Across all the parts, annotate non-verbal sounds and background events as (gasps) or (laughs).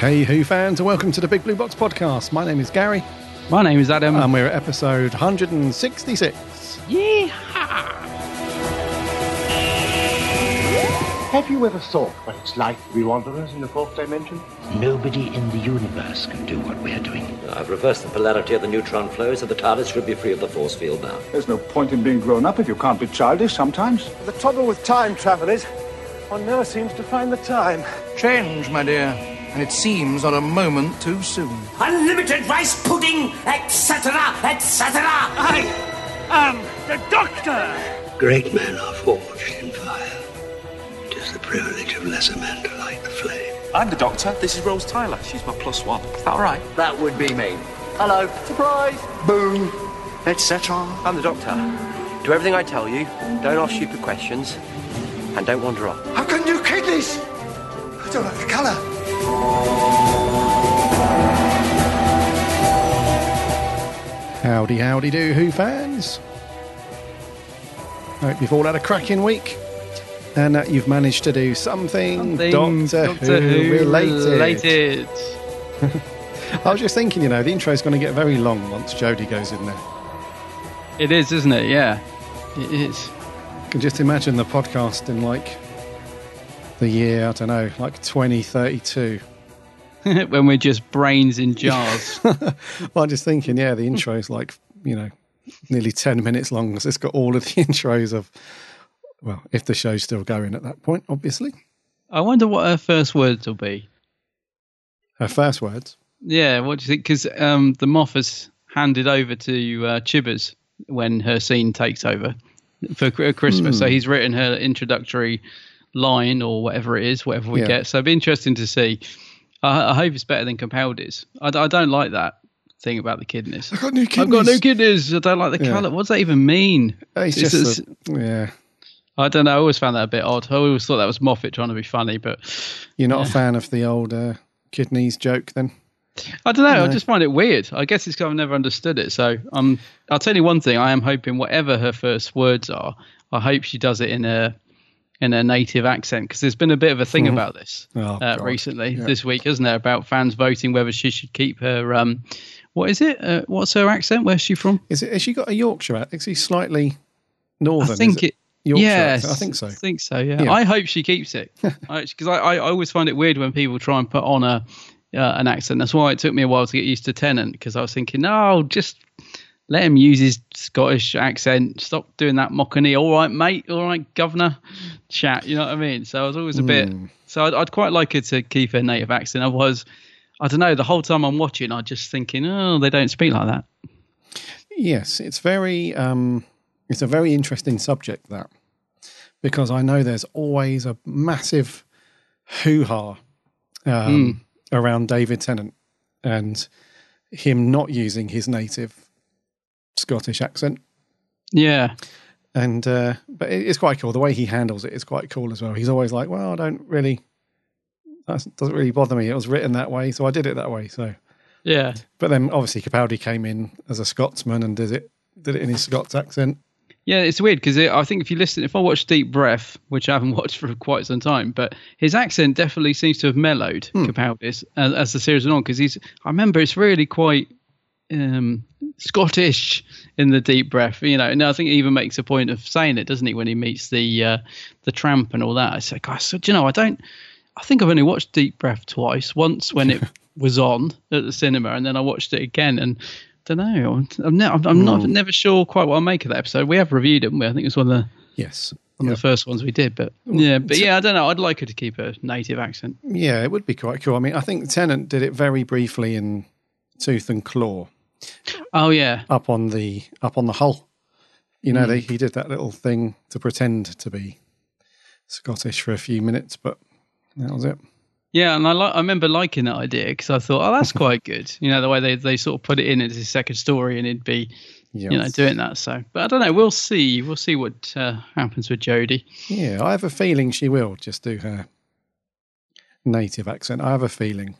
Hey, Who fans, and welcome to the Big Blue Box podcast. My name is Gary, My name is Adam. and we're at episode 166. Yeehaw! Have you ever thought what it's like to be wanderers in the fourth dimension? Nobody in the universe can do what we're doing. I've reversed the polarity of the neutron flow, so the TARDIS should be free of the force field now. There's no point in being grown up if you can't be childish sometimes. The trouble with time travel is, one never seems to find the time. Change, my dear. And it seems not a moment too soon. Unlimited rice pudding, etc., etc. I am the Doctor. Great men are forged in fire. It is the privilege of lesser men to light the flame. I'm the doctor. This is Rose Tyler. She's my plus one. Is that all right? That would be me. Hello. Surprise. Boom. Etc. I'm the doctor. Do everything I tell you. Don't ask stupid questions. And don't wander off. How can you kidneys? I don't like the colour. Howdy, howdy do, Who fans. Hope you've all had a cracking week and that you've managed to do something, Something Doctor, Who, related. related. (laughs) I was just thinking, you know, the intro's going to get very long once Jodie goes in there. It is, isn't it? Yeah, it is. I can just imagine the podcast in like the year, I don't know, like 2032. (laughs) when we're just brains in jars. (laughs) Well, I'm just thinking, yeah, the intro is like, you know, nearly 10 minutes long. So it's got all of the (laughs) intros of, well, if the show's still going at that point, obviously. I wonder what her first words will be. Her first words. Yeah, what do you think? Because um, the Moff has handed over to uh, Chibbers when her scene takes over for Christmas. So he's written her introductory line or whatever it is, whatever we Yeah. get. So it'd be interesting to see. I, I hope it's better than Capaldi's. I don't like that thing about the kidneys. I've got new I've got new kidneys. I don't like the Yeah. colour. What does that even mean? It's It's- just, a- yeah. I don't know. I always found that a bit odd. I always thought that was Moffat trying to be funny, but You're not a fan of the old uh, kidneys joke then? I don't know. I just find it weird. I guess it's because I've never understood it. So um, I'll tell you one thing. I am hoping whatever her first words are, I hope she does it in a in a native accent because there's been a bit of a thing about this Oh, uh, recently Yeah. this week, isn't there? About fans voting whether she should keep her um, what is it? Uh, what's her accent? Where's she from? Is it? Has she got a Yorkshire accent? Is he slightly northern? I think it. Yorkshire yes, accent? I think so. I think so. Yeah. Yeah. I hope she keeps it because (laughs) I, I, I always find it weird when people try and put on a uh, an accent. That's why it took me a while to get used to Tennant because I was thinking, no, just let him use his Scottish accent. Stop doing that mockney. All right, mate. All right, governor. Chat. You know what I mean? So I was always a bit. Hmm. So I'd, I'd quite like her to keep her native accent. Otherwise, I don't know. The whole time I'm watching, I'm just thinking, oh, they don't speak like that. Yes, it's very um, it's a very interesting subject that because I know there's always a massive hoo ha um, around David Tennant and him not using his native Scottish accent. Yeah. And uh, but it- it's quite cool. The way he handles it is quite cool as well. He's always like, "Well, I don't really, that doesn't really bother me. It was written that way, so I did it that way." So Yeah. But then obviously Capaldi came in as a Scotsman and did it did it in his Scots accent. Yeah, it's weird because I think if you listen, if I watch Deep Breath, which I haven't (laughs) watched for quite some time, but his accent definitely seems to have mellowed Capaldi's as, as the series went on. Because he's, I remember it's really quite um, Scottish in the Deep Breath, you know. And I think he even makes a point of saying it, doesn't he, when he meets the uh, the tramp and all that. I said, "Guys, so, do you know, I don't. I think I've only watched Deep Breath twice. Once when it (laughs) was on at the cinema, and then I watched it again and." I Don't know. I'm, ne- I'm, I'm not never sure quite what I make of that episode. We have reviewed it. we? I think it was one of the Yes. one Yeah. of the first ones we did. But yeah, but yeah, I don't know. I'd like her to keep a native accent. Yeah, it would be quite cool. I mean, I think Tennant did it very briefly in Tooth and Claw Oh yeah, up on the up on the hull. You know, they, he did that little thing to pretend to be Scottish for a few minutes, but that was it. yeah, and I like. I remember liking that idea because I thought, oh, that's (laughs) quite good. You know, the way they they sort of put it in as a second story, and it'd be Yeah. you know doing that. So, but I don't know. We'll see. We'll see what uh, happens with Jodie. Yeah, I have a feeling she will just do her native accent. I have a feeling.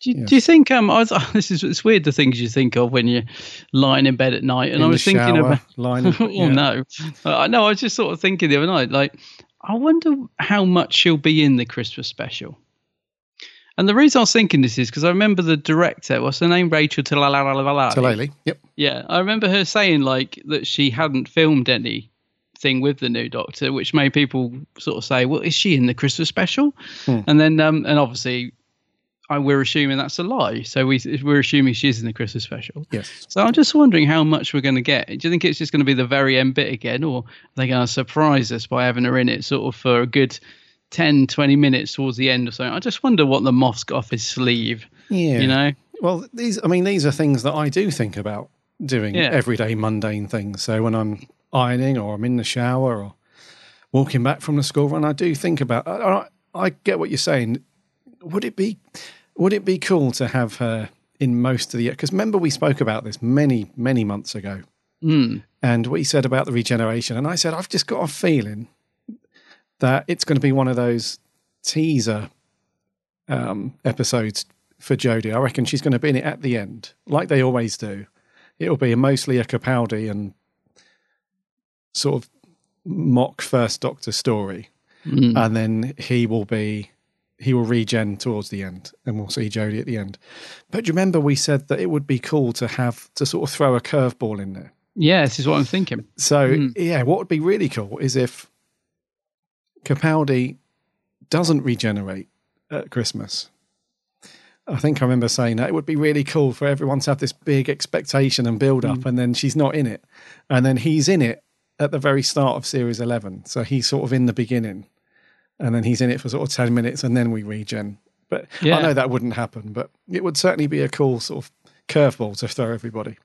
Do you, Yes. do you think um I was, (laughs) this is it's weird the things you think of when you're lying in bed at night and In I was thinking shower, about lying- (laughs) oh yeah. no Uh, I know I was just sort of thinking the other night like I wonder how much she'll be in the Christmas special And the reason I was thinking this is because I remember the director, what's her name? Rachel Talalay. Talali. Yep. Yeah, I remember her saying like that she hadn't filmed anything with the new Doctor, which made people sort of say, "Well, is she in the Christmas special?" Hmm. And then, um, and obviously, I, we're assuming that's a lie. So we we're assuming she's in the Christmas special. Yes. So I'm just wondering how much we're going to get. Do you think it's just going to be the very end bit again, or are they going to surprise us by having her in it sort of for a good 10, 20 minutes towards the end or something? I just wonder what the Moff's got off his sleeve. Yeah. You know? Well, these, I mean, these are things that I do think about doing Yeah. everyday mundane things. So when I'm ironing or I'm in the shower or walking back from the school run, I do think about. I, I, I get what you're saying. Would it be, would it be cool to have her in most of the? Because remember we spoke about this many, many months ago, Mm. and we said about the regeneration, and I said I've just got a feeling that it's going to be one of those teaser um, episodes for Jodie. I reckon she's going to be in it at the end, like they always do. It'll be mostly a Capaldi and sort of mock First Doctor story, Mm. and then he will be he will regen towards the end, and we'll see Jodie at the end. But do you remember we said that it would be cool to have to sort of throw a curveball in there. Yeah, this is what I'm thinking. So Mm. yeah, what would be really cool is if Capaldi doesn't regenerate at Christmas. I think I remember saying that it would be really cool for everyone to have this big expectation and build up, and then she's not in it, and then he's in it at the very start of series eleven. So he's sort of in the beginning, and then he's in it for sort of ten minutes, and then we regen. But Yeah. I know that wouldn't happen, but it would certainly be a cool sort of curveball to throw everybody.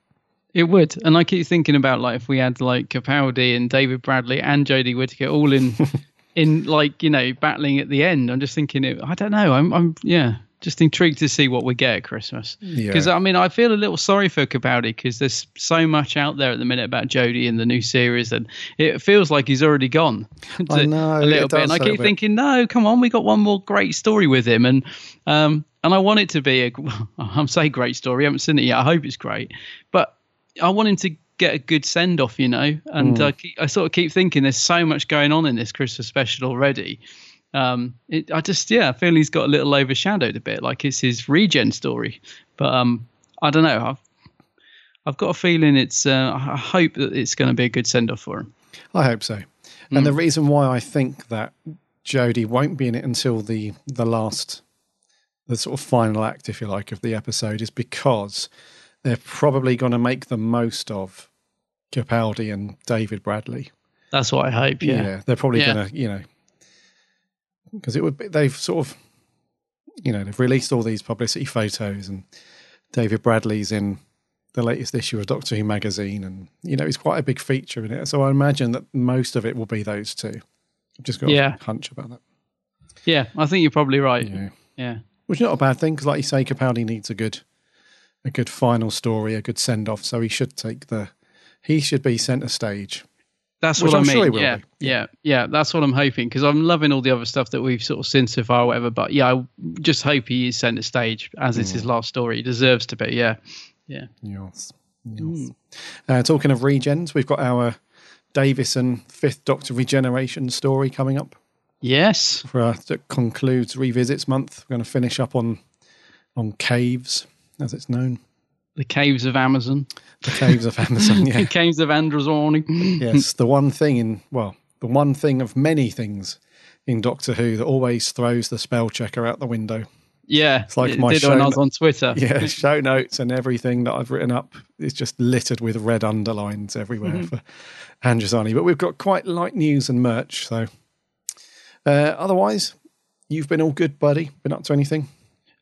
It would, and I keep thinking about like if we had like Capaldi and David Bradley and Jodie Whittaker all in, (laughs) in like you know battling at the end. I'm just thinking, it, I don't know. I'm, I'm yeah, just intrigued to see what we get at Christmas. Yeah. Because I mean, I feel a little sorry for Capaldi because there's so much out there at the minute about Jodie in the new series, and it feels like he's already gone. I (laughs) know, a little bit, and I keep thinking, no, come on, we got one more great story with him, and um, and I want it to be a, (laughs) I'm saying great story. I haven't seen it yet. I hope it's great, but I want him to get a good send off, you know. And Mm. I, keep, I sort of keep thinking there's so much going on in this Christmas special already. Um, it, I just yeah, I feel he's got a little overshadowed a bit, like it's his regen story. But um, I don't know. I've I've got a feeling it's. Uh, I hope that it's going to be a good send off for him. I hope so. And the reason why I think that Jodie won't be in it until the the last, the sort of final act, if you like, of the episode is because they're probably going to make the most of Capaldi and David Bradley. That's what I hope. Yeah. they're probably Yeah. going to, you know, because it would be they've sort of, you know, they've released all these publicity photos, and David Bradley's in the latest issue of Doctor Who magazine, and you know, he's quite a big feature in it. So I imagine that most of it will be those two. I've just got Yeah. a hunch about that. Yeah, I think you're probably right. Yeah. Yeah. Which is not a bad thing because, like you say, Capaldi needs a good, a good final story, a good send off. So he should take the, he should be centre stage. That's Which what I'm I mean. sure yeah, yeah, yeah. That's what I'm hoping because I'm loving all the other stuff that we've sort of seen so far, or whatever. But yeah, I just hope he is centre stage as it's Mm. his last story. He deserves to be. Yeah, yeah. Yes. yes. Uh, talking of regens, we've got our Davison Fifth Doctor regeneration story coming up. Yes. For uh, that concludes revisits month. We're going to finish up on on caves, as it's known. The caves of Amazon. The caves of Amazon. (laughs) Yeah. the caves of Androzorni. (laughs) yes, the one thing in well, the one thing of many things in Doctor Who that always throws the spell checker out the window. Yeah, It's like it my did show when I was on Twitter. (laughs) Yeah, show notes and everything that I've written up is just littered with red underlines everywhere Mhm. for Androzani. But we've got quite light news and merch. So, uh, otherwise, you've been all good, buddy. Been up to anything?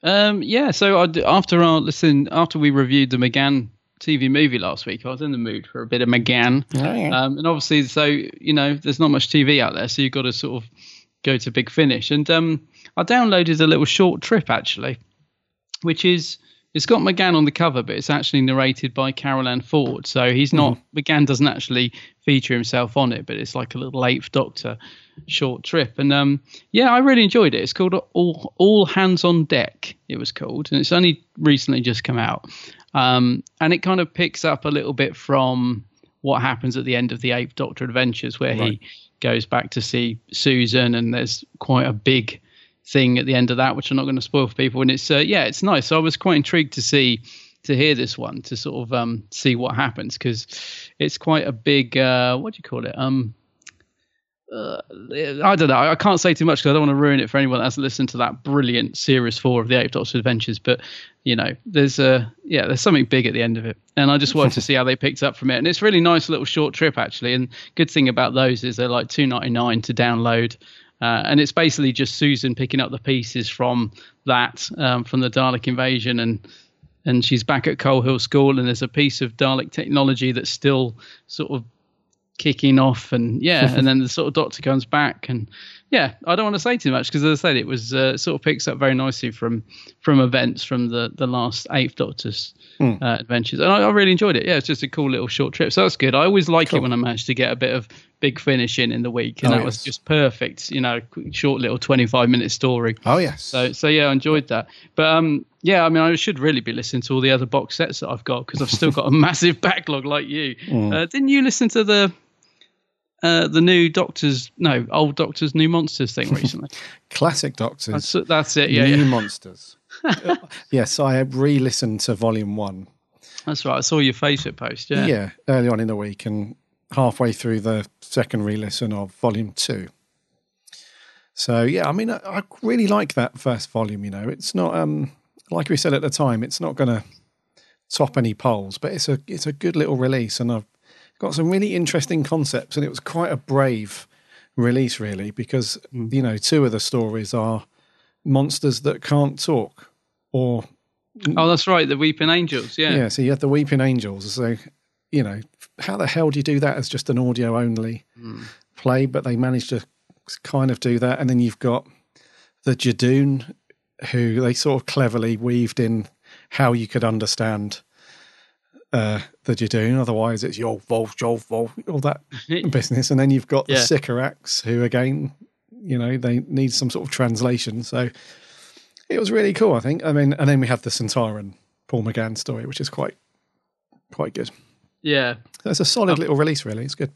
Um, yeah. So I after our listen, after we reviewed the McGann TV movie last week, I was in the mood for a bit of McGann. Um, and obviously, so you know, there's not much TV out there, so you've got to sort of go to Big Finish. And um, I downloaded a little short trip actually, which is it's got McGann on the cover, but it's actually narrated by Carole Ann Ford. So he's not McGann doesn't actually feature himself on it, but it's like a little Eighth Doctor short trip. And um, yeah, I really enjoyed it. It's called All All Hands on Deck. It was called, and it's only recently just come out. Um, and it kind of picks up a little bit from what happens at the end of the Eighth Doctor Adventures, where Right. he goes back to see Susan, and there's quite a big thing at the end of that, which I'm not going to spoil for people. And it's uh, yeah, it's nice. So I was quite intrigued to see to hear this one to sort of um, see what happens because it's quite a big uh, what do you call it um uh, I don't know. I can't say too much because I don't want to ruin it for anyone that hasn't listened to that brilliant series four of the Eighth Doctor Adventures. But you know, there's a yeah, there's something big at the end of it, and I just wanted to (laughs) see how they picked up from it. And it's really nice little short trip actually. And good thing about those is they're like two ninety nine to download. Uh, and it's basically just Susan picking up the pieces from that, um, from the Dalek invasion, and and she's back at Coal Hill School, and there's a piece of Dalek technology that's still sort of kicking off and yeah (laughs) and then the sort of doctor comes back and yeah i don't want to say too much because as i said it was uh, sort of picks up very nicely from from events from the the last eighth doctor's Hmm. uh, adventures and I, I really enjoyed it yeah it's just a cool little short trip so that's good i always like it when i manage to get a bit of big finish in in the week and Oh, that was just perfect you know quick, short little 25 minute story Oh yes. so so yeah, I enjoyed that. But um yeah, I mean I should really be listening to all the other box sets that I've got because I've still got a (laughs) massive backlog like you. Mm. Uh, didn't you listen to the uh the new Doctors no, old Doctors New Monsters thing recently? (laughs) Classic Doctors. that's that's it. Yeah, New yeah. Monsters. (laughs) Yes, I re-listened to Volume One. That's right. I saw your Facebook post. Yeah. Yeah. early on in the week, and halfway through the second re-listen of Volume Two. So yeah, I mean, I, I really like that first volume. You know, it's not um like we said at the time, it's not going to top any polls, but it's a it's a good little release, and I've got some really interesting concepts, and it was quite a brave release, really, because mm. you know two of the stories are monsters that can't talk, or Oh, that's right. The Weeping Angels. Yeah. yeah. So you have the Weeping Angels. So you know, how the hell do you do that as just an audio only hmm. play? But they managed to kind of do that, and then you've got the Judoon, who they sort of cleverly weaved in how you could understand uh, the Judoon. Otherwise, it's your Vol, all that (laughs) business. And then you've got the. Sycorax, who again, you know, they need some sort of translation. So it was really cool, I think. I mean, and then we have the Sontaran Paul McGann story, which is quite quite good. Yeah. So it's a solid little release, really. It's good.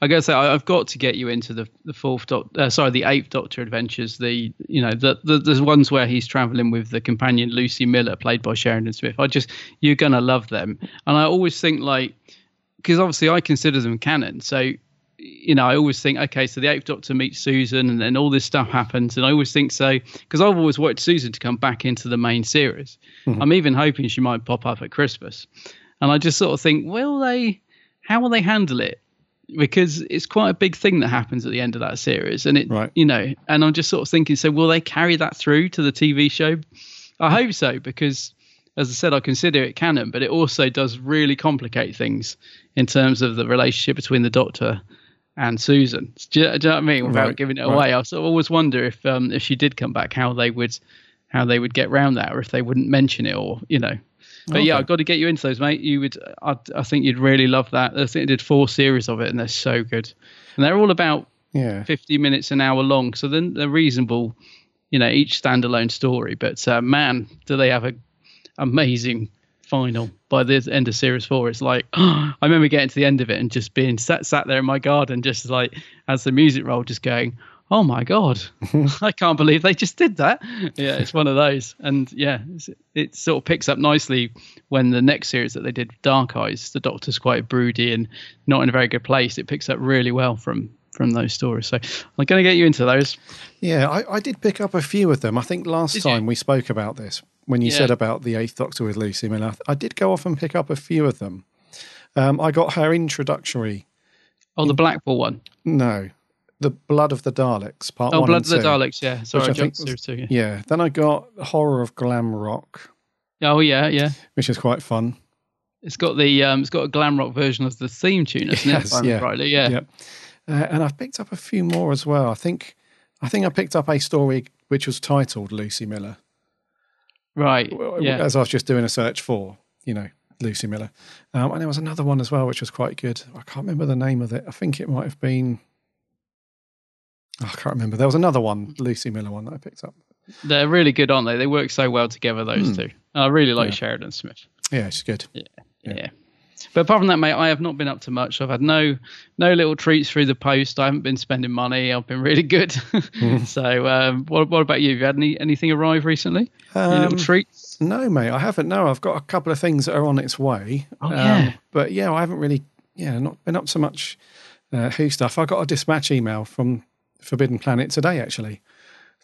I gotta say, I- I've got to get you into the the fourth doctor, uh, sorry, the eighth Doctor adventures. The you know the, the the ones where he's traveling with the companion Lucy Miller, played by Sheridan Smith. I just you're gonna love them, and I always think like because obviously I consider them canon, so you know I always think okay, so the eighth Doctor meets Susan, and then all this stuff happens, and I always think so because I've always wanted Susan to come back into the main series. I'm even hoping she might pop up at Christmas, and I just sort of think, will they? How will they handle it? Because it's quite a big thing that happens at the end of that series and it Right. you know and i'm just sort of thinking so will they carry that through to the tv show? I hope so because as i said i consider it canon but it also does really complicate things in terms of the relationship between the doctor and susan. Do you, do you know what i mean? Without Right, giving it right. away. I sort of always wonder if um if she did come back how they would how they would get around that or if they wouldn't mention it or you know but yeah, I've got to get you into those, mate. You would, I, I think you'd really love that. I think they did four series of it, and they're so good. And they're all about Yeah. 50 minutes an hour long, so then they're reasonable, you know, each standalone story. But uh, man, do they have a amazing final by the end of series four? It's like (gasps) I remember getting to the end of it and just being sat sat there in my garden, just like as the music rolled, just going. Oh my god! (laughs) (laughs) I can't believe they just did that. Yeah, it's one of those, and yeah, it sort of picks up nicely when the next series that they did, Dark Eyes, the Doctor's quite broody and not in a very good place. It picks up really well from from those stories. So I'm going to get you into those. Yeah, I, I did pick up a few of them. I think last Did you? time we spoke about this, when you Yeah. said about the Eighth Doctor with Lucy Miller, I did go off and pick up a few of them. Um, I got her introductory. Oh, the Blackpool one. No, the Blood of the Daleks, part Oh, one. Blood of the two, Daleks. Yeah, sorry, I jumped was- two. Yeah. Yeah, then I got Horror of Glam Rock, Oh yeah, yeah. which is quite fun. It's got the um, it's got a glam rock version of the theme tune, isn't it? Yes, If I remember yeah. rightly, yeah. Yep. Uh, and I've picked up a few more as well. I think, I think I picked up a story which was titled Lucy Miller. Right. Yeah. as I was just doing a search for, you know, Lucy Miller. Um, and there was another one as well, which was quite good. I can't remember the name of it. I think it might have been. Oh, I can't remember. There was another one, Lucy Miller one that I picked up. They're really good, aren't they? They work so well together, those Hmm. two. I really like Yeah. Sheridan Smith. Yeah, it's good. Yeah. yeah. But apart from that, mate, I have not been up to much. I've had no no little treats through the post. I haven't been spending money. I've been really good. (laughs) so, um, what, what about you? Have you had any anything arrive recently? any little Um, treats? No, mate, I haven't. No, I've got a couple of things that are on its way. Um, Oh, yeah. but yeah, I haven't really, yeah, not been up to much uh, Who stuff. I got a dispatch email from Forbidden Planet today, actually,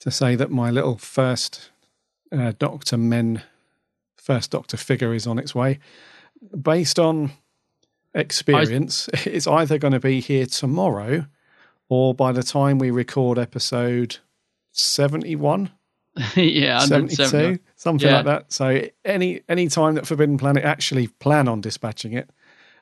to say that my little first uh, Doctor Men, first Doctor figure is on its way. Based on experience, (laughs) it's either going to be here tomorrow or by the time we record episode 71. (laughs) yeah, 72 something Yeah. like that so any any time that forbidden planet actually plan on dispatching it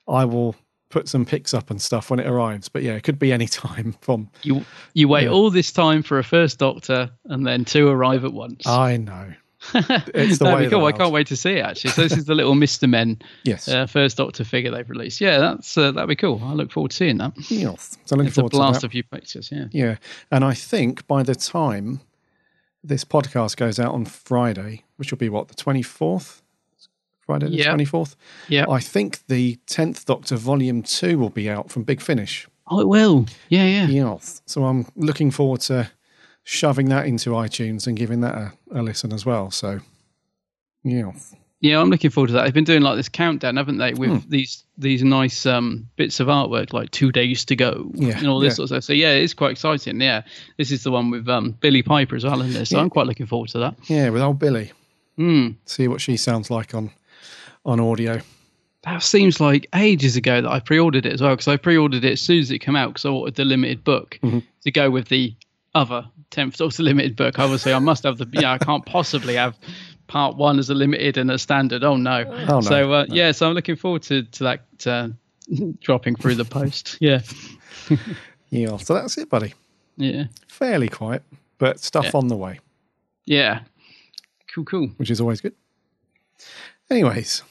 i will put some pics up and stuff when it arrives but yeah it could be any (laughs) time from You you wait Yeah. all this time for a first Doctor, and then two arrive at once. i know it's the (laughs) That'd way be cool. I can't wait to see it. Actually, so this is the little Mister Men (laughs) yes uh, first Doctor figure they've released. Yeah, that's uh, that'd be cool. I look forward to seeing that. yes. so looking It's a forward to blast that of few pictures. Yeah. yeah and i think by the time this podcast goes out on friday which will be what the 24th friday the Yeah. 24th Yeah. i think the 10th doctor volume 2 will be out from big finish Oh, it will. Yeah, yeah. Yes. So I'm looking forward to shoving that into iTunes and giving that a, a listen as well. So, yeah. Yeah, I'm looking forward to that. They've been doing like this countdown, haven't they, with Hmm. these these nice um, bits of artwork, like two days to go, Yeah, and all this yeah. sort of stuff. So yeah, it's quite exciting. Yeah, this is the one with um, Billie Piper as well in this. So Yeah. I'm quite looking forward to that. Yeah, with old Billy. Hmm. See what she sounds like on on audio. That seems like ages ago that I pre-ordered it as well because I pre-ordered it as soon as it came out because I ordered the limited book Mm-hmm. to go with the other tenth Doctor limited book. Obviously, I must have the. Yeah, I can't possibly have part one as a limited and a standard. Oh no! Oh, no. So uh, yeah, so I'm looking forward to to that uh, (laughs) dropping through the post. Yeah, (laughs) Yeah. So that's it, buddy. yeah, Fairly quiet, but stuff Yeah. on the way, yeah. Cool, cool. which is always good. Anyways,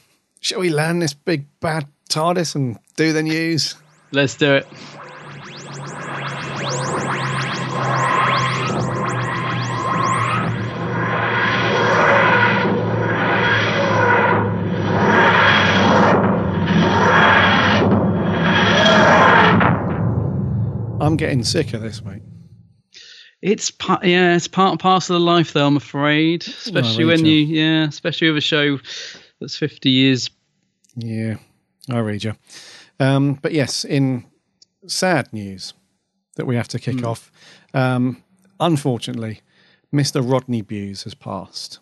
shall we land this big bad TARDIS and do the news? Let's do it. I'm getting sick of this, mate. It's part, yeah, it's part and parcel of life, though. I'm afraid, especially when you, yeah, especially with a show that's 50 years. Yeah, I read you. Um, but yes, in sad news that we have to kick off, um, unfortunately, Mr. Rodney Bewes has passed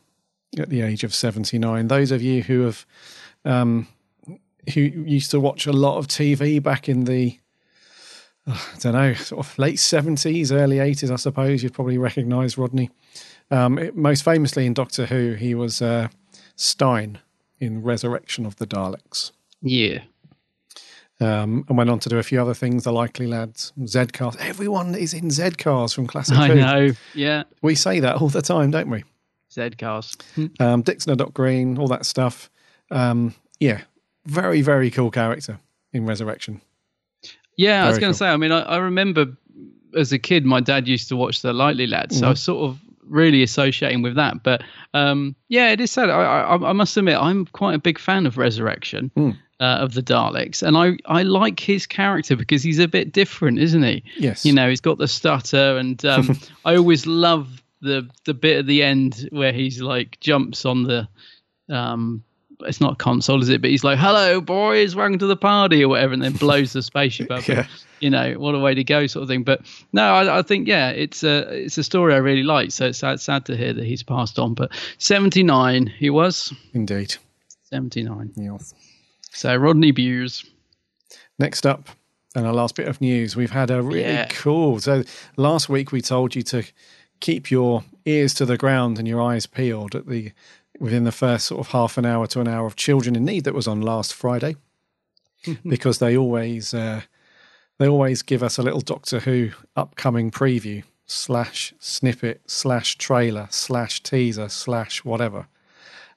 at the age of 79. Those of you who have um, who used to watch a lot of TV back in the I don't know, sort of late 70s, early 80s, I suppose, you'd probably recognize Rodney. Um, it- most famously in Doctor Who, he was uh, Stien in Resurrection of the Daleks Yeah, um, and went on to do a few other things. The Likely Lads, Z Cars. Everyone is in Z Cars from Classic I Who. know. Yeah, We say that all the time, don't we? Z cars. Um, Dixon Dot Green, all that stuff. Um, yeah, very very cool character in Resurrection. Yeah, I was Very going cool. to say. I mean, I, I remember as a kid, my dad used to watch the Likely Lads, Mm-hmm. so I sort of really associating with that. But um, yeah, it is sad. I, I, I must admit, I'm quite a big fan of Resurrection. Hmm. Uh, of the Daleks, and I, I like his character because he's a bit different, isn't he? Yes. You know, he's got the stutter, and um, (laughs) I always love the the bit at the end where he's like jumps on the um it's not a console, is it? But he's like, "Hello, boys, welcome to the party," or whatever, and then blows the spaceship (laughs) up. Yeah. You know, what a way to go, sort of thing. But no, I, I think yeah, it's a it's a story I really like. So it's sad, sad to hear that he's passed on. But seventy nine, he was Indeed. seventy nine. Yes. So Rodney Bewes. Next up, and our last bit of news, we've had a really Yeah. cool. So last week we told you to keep your ears to the ground and your eyes peeled at the within the first sort of half an hour to an hour of Children in Need that was on last Friday, (laughs) because they always uh, they always give us a little Doctor Who upcoming preview slash snippet slash trailer slash teaser slash whatever,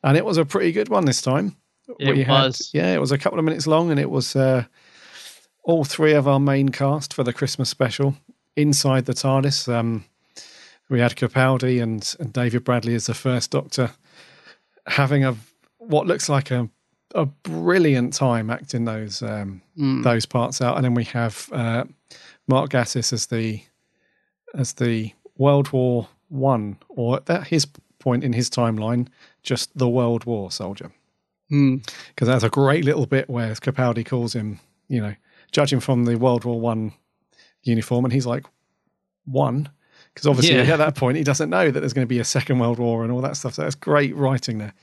and it was a pretty good one this time. It We had- was. yeah, it was a couple of minutes long, and it was. Uh, all three of our main cast for the Christmas special inside the TARDIS. Um, we had Capaldi and, and David Bradley as the first Doctor, having a what looks like a a brilliant time acting those um, Mm. those parts out, and then we have uh, Mark Gatiss as the as the World War One, or at that his point in his timeline, just the World War soldier. Mm. Because that's a great little bit where Capaldi calls him, you know, judging from the World War One uniform, and he's like, one. Because obviously Yeah. at that point he doesn't know that there's going to be a second world war and all that stuff. So that's great writing there.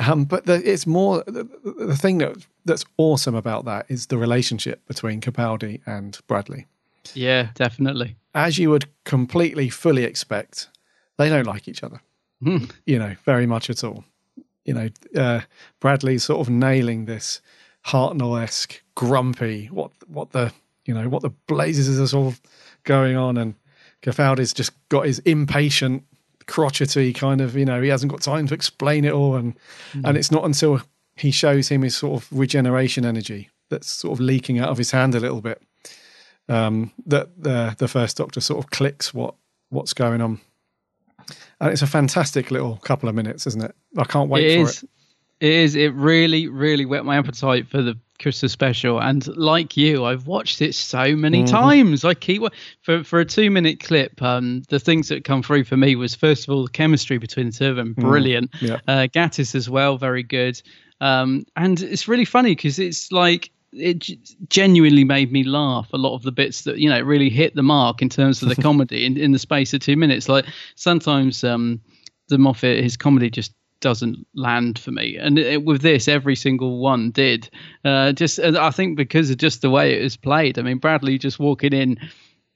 Um, but the, it's more the, the thing that that's awesome about that is the relationship between Capaldi and Bradley. Yeah, definitely. As you would completely fully expect, they don't like each other. Hmm. You know, very much at all. You know, uh, Bradley's sort of nailing this Hartnell esque grumpy. What what the you know what the blazes is all going on, and Capaldi's just got his impatient, crotchety kind of. You know, he hasn't got time to explain it all, and and it's not until he shows him his sort of regeneration energy that's sort of leaking out of his hand a little bit um, that the the first Doctor sort of clicks what what's going on. And it's a fantastic little couple of minutes, isn't it? I can't wait It for is. it. It is. It really, really whet my appetite for the Christmas special. And like you, I've watched it so many Mhm. times. I keep for for a two minute clip. Um, the things that come through for me was first of all the chemistry between the two of them, Mm, brilliant. yeah. Uh, Gatiss as well, very good. Um, and it's really funny because it's like it genuinely made me laugh a lot of the bits that you know really hit the mark in terms of the (laughs) comedy in, in the space of two minutes like sometimes um the moffat his comedy just doesn't land for me. And it, with this every single one did. Uh just i think because of just the way it was played i mean bradley just walking in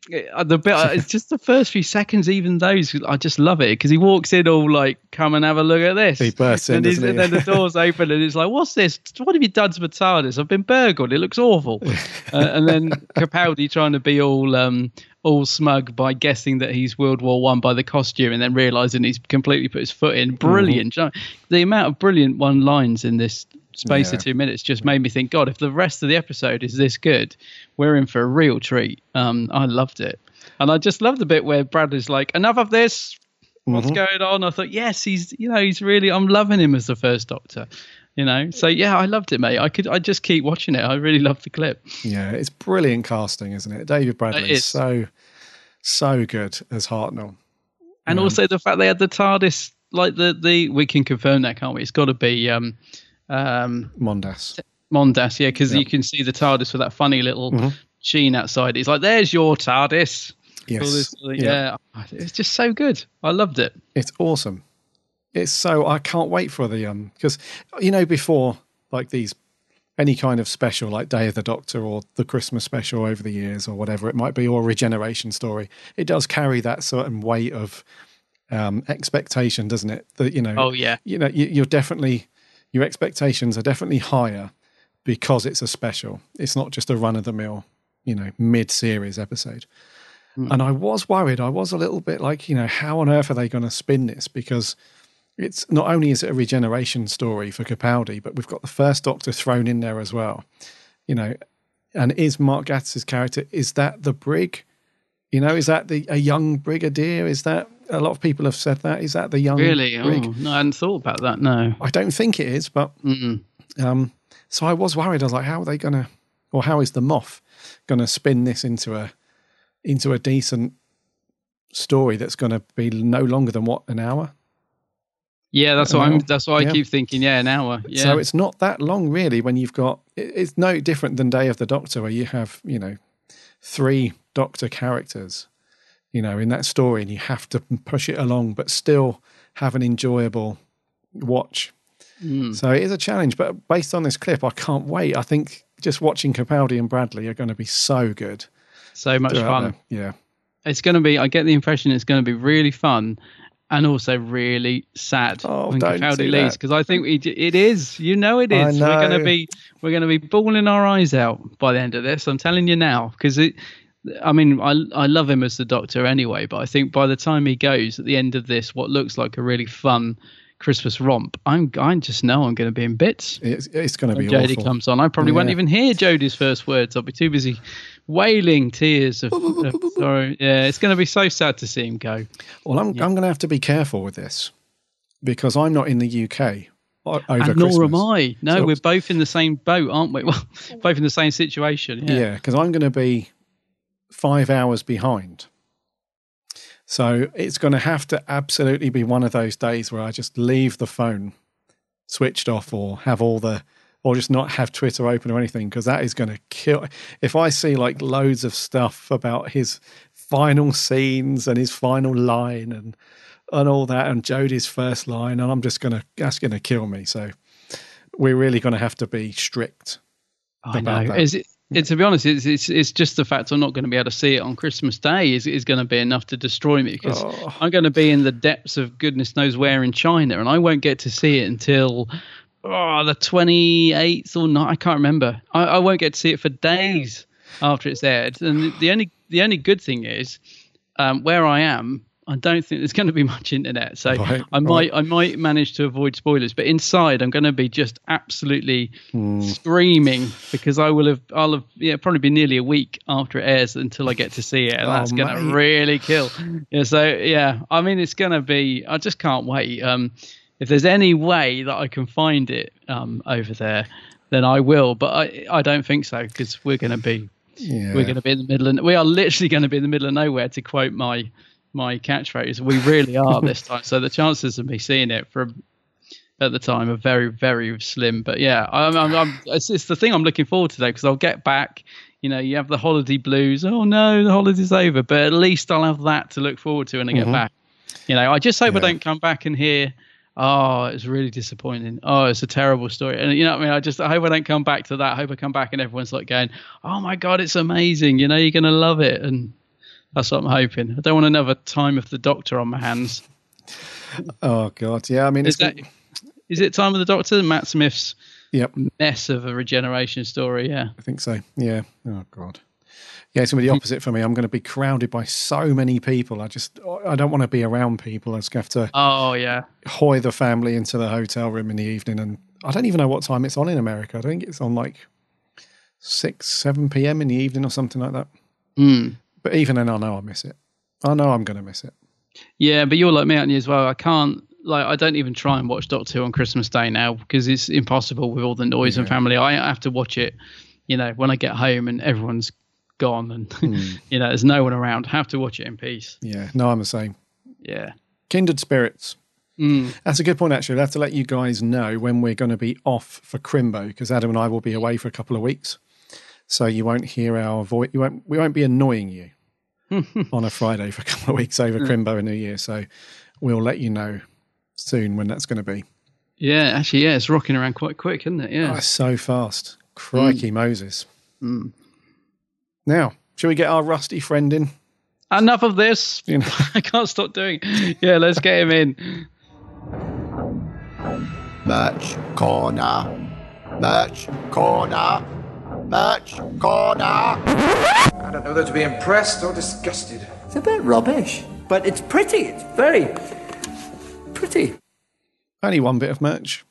the bit it's (laughs) just the first few seconds even those i just love it because he walks in all like come and have a look at this. He bursts in, and, he's- he? and then the doors open and it's like what's this? What have you done to my TARDIS? I've been burgled. It looks awful. (laughs) Uh, and then Capaldi trying to be all um all smug by guessing that he's World War One by the costume and then realizing he's completely put his foot in. Brilliant Mm-hmm. You know, the amount of brilliant one lines in this space Yeah. of two minutes just made me think God if the rest of the episode is this good we're in for a real treat um I loved it and I just love the bit where Bradley's like enough of this what's Mhm. going on. I thought, yes, he's you know he's really I'm loving him as the first Doctor, you know. So yeah, I loved it, mate. I could I just keep watching it. I really loved the clip. Yeah, it's brilliant casting, isn't it? David Bradley It is is. so so good as Hartnell. And Yeah. also the fact they had the TARDIS like the the we can confirm that, can't we? It's got to be um um Mondas. Mondas, yeah, because Yep. you can see the TARDIS with that funny little Mhm. sheen outside. It's like there's your TARDIS. Yes. This- Yeah. yeah, it's just so good. I loved it. It's awesome. It's so I can't wait for the um because you know before like these any kind of special like Day of the Doctor or the Christmas special over the years or whatever it might be or regeneration story, it does carry that certain weight of um expectation, doesn't it? That you know, Oh, yeah. you know, you, you're definitely your expectations are definitely higher because it's a special. It's not just a run of the mill, you know, mid series episode. Hmm. And I was worried. I was a little bit like, you know, how on earth are they going to spin this? Because it's not only is it a regeneration story for Capaldi, but we've got the first Doctor thrown in there as well. You know, and is Mark Gatiss's character is that the brig? You know, is that the a young brigadier? Is that a lot of people have said that? Is that the young Really? brig? Oh, no, I hadn't thought about that. No. I don't think it is, but um, so I was worried. I was like, how are they going to, or how is the Moff going to spin this into a into a decent story that's going to be no longer than what an hour? Yeah, that's An what I'm. That's what I keep thinking. Yeah, an hour. Yeah. So it's not that long, really. When you've got, it- it's no different than Day of the Doctor, where you have, you know, three Doctor characters, you know, in that story, and you have to push it along, but still have an enjoyable watch. Mm. So it is a challenge, but based on this clip, I can't wait. I think just watching Capaldi and Bradley are going to be so good. so much fun. the- yeah. It's going to be. I get the impression it's going to be really fun, and also really sad Oh, when don't Capaldi leaves because I think it, it is. You know, it is. Is. We're going to be. We're going to be bawling our eyes out by the end of this. I'm telling you now because it. I mean, I I love him as the Doctor anyway, but I think by the time he goes at the end of this, what looks like a really fun Christmas romp, I'm I just know I'm going to be in bits. It's, it's going to be Jodie awful. comes on. I probably won't even hear Jodie's first words. I'll be too busy wailing tears of, of sorrow. Yeah, it's going to be so sad to see him go. Well, I'm, I'm going to have to be careful with this because I'm not in the UK o- over and nor Christmas. am I. No, So- we're both in the same boat, aren't we? (laughs) Well, both in the same situation. Yeah. Yeah, because I'm going to be five hours behind. So it's going to have to absolutely be one of those days where I just leave the phone switched off or have all the, or just not have Twitter open or anything, because that is going to kill. If I see like loads of stuff about his final scenes and his final line and, and all that, and Jodie's first line, and I'm just going to, that's going to kill me. So we're really going to have to be strict. I know. that. Is it, it, to be honest, it's, it's it's just the fact I'm not going to be able to see it on Christmas Day is is going to be enough to destroy me because Oh. I'm going to be in the depths of goodness knows where in China, and I won't get to see it until oh the 28th or not. I can't remember. I, I won't get to see it for days after it's aired. And the only the only good thing is um, where I am. I don't think there's going to be much internet, so Right, I might I might manage to avoid spoilers. But inside, I'm going to be just absolutely screaming because I will have I'll have yeah probably be nearly a week after it airs until I get to see it, and Oh, that's going to really kill. Yeah, so yeah, I mean it's going to be. I just can't wait. Um, if there's any way that I can find it um over there, then I will. But I I don't think so because we're going to be Yeah. we're going to be in the middle of we are literally going to be in the middle of nowhere to quote my my catchphrase we really are this (laughs) time. So the chances of me seeing it from at the time are very very slim. But yeah i'm, I'm, I'm it's, it's the thing i'm looking forward to though because i'll get back. You know you have the holiday blues. Oh no the holiday's over. But at least i'll have that to look forward to when i get mm-hmm. back. You know i just hope i don't come back and hear oh it's really disappointing. Oh it's a terrible story. And you know what i mean? I just i hope i don't come back to that. I hope i come back and everyone's like going oh my god it's amazing. You know you're gonna love it. And that's what i'm hoping i don't want another time of the doctor on my hands Oh god, yeah. I mean, is that is it time of the doctor matt smith's yep. mess of a regeneration story yeah I think so. Yeah. Oh god. Yeah, it's going to be the opposite for me. I'm going to be crowded by so many people. I just, I don't want to be around people. I just have to oh yeah hoy the family into the hotel room in the evening, and I don't even know what time it's on in America. I think it's on like six, seven p.m. in the evening or something like that. Mm. But even then, I know I miss it. I know I'm going to miss it. Yeah, but you're like me, aren't you, as well? I can't, like, I don't even try and watch Doctor Who on Christmas Day now because it's impossible with all the noise and family. I have to watch it, you know, when I get home and everyone's gone and, (laughs) you know, there's no one around. I have to watch it in peace. Yeah. No, I'm the same. Yeah. Kindred spirits. Mm. That's a good point, actually. I'll have to let you guys know when we're going to be off for Crimbo because Adam and I will be away for a couple of weeks. So you won't hear our voice. You won't. We won't be annoying you Hmm. on a Friday for a couple of weeks over Crimbo and New Year. So we'll let you know soon when that's going to be. Yeah, actually, yeah, it's rocking around quite quick, isn't it? Oh, Yeah. it's so fast. Crikey hmm. Moses. Hmm. Now, shall we get our rusty friend in? Enough of this. You know, (laughs) I can't stop doing it. Yeah, let's get him in. Merch corner. Merch corner. Merch corner. I don't know whether to be impressed or disgusted. It's a bit rubbish, but it's pretty. It's very pretty. only one bit of merch.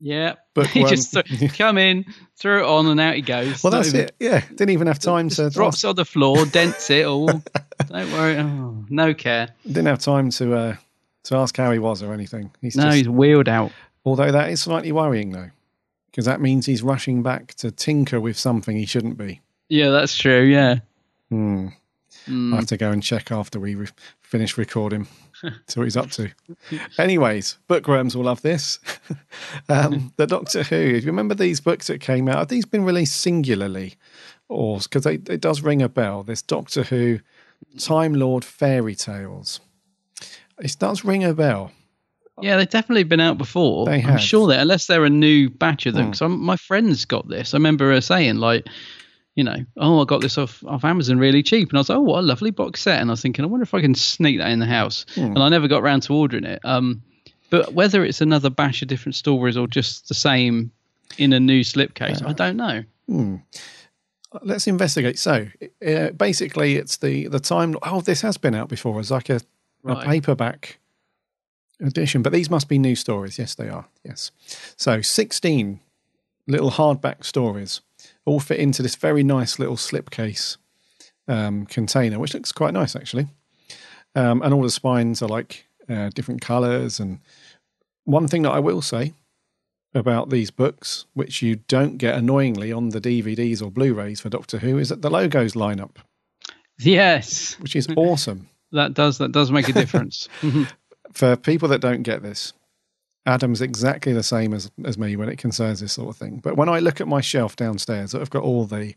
Yeah. But, (laughs) he just th- come in, throw it on, and out he goes. Well, that's Not it. Yeah, didn't even have time to Just drops on the floor, dents it all. (laughs) Don't worry. Oh, no care. didn't have time to uh, to ask how he was or anything. He's No, just, he's wheeled out. although that is slightly worrying though, because that means he's rushing back to tinker with something he shouldn't be. Yeah, that's true. Yeah. Hmm. I have to go and check after we re- finish recording. (laughs) To see what he's up to. Anyways, bookworms will love this. (laughs) um, (laughs) the Doctor Who. If you remember these books that came out, have these been released singularly, or because it does ring a bell? This Doctor Who Time Lord fairy tales. It does ring a bell. Yeah, they've definitely been out before. They I'm sure that unless they're a new batch of them, Hmm. because my friends got this. I remember her saying like, you know, oh, I got this off off Amazon really cheap, and I was like, oh, what a lovely box set, and I was thinking, I wonder if I can sneak that in the house, Hmm. and I never got round to ordering it. Um, but whether it's another batch of different stories or just the same in a new slipcase, I don't know. Let's investigate. So, uh, basically, it's the the time. Oh, this has been out before It's like a, a paperback edition, but these must be new stories. Yes, they are. Yes. So, sixteen little hardback stories all fit into this very nice little slipcase um, container, which looks quite nice actually. Um, and all the spines are like uh, different colours and one thing that I will say about these books, which you don't get annoyingly on the DVDs or Blu-rays for Doctor Who, is that the logos line up, Yes, which is awesome. (laughs) that does that does make a difference. (laughs) for people that don't get this, Adam's exactly the same as, as me when it concerns this sort of thing. But when I look at my shelf downstairs, I've got all the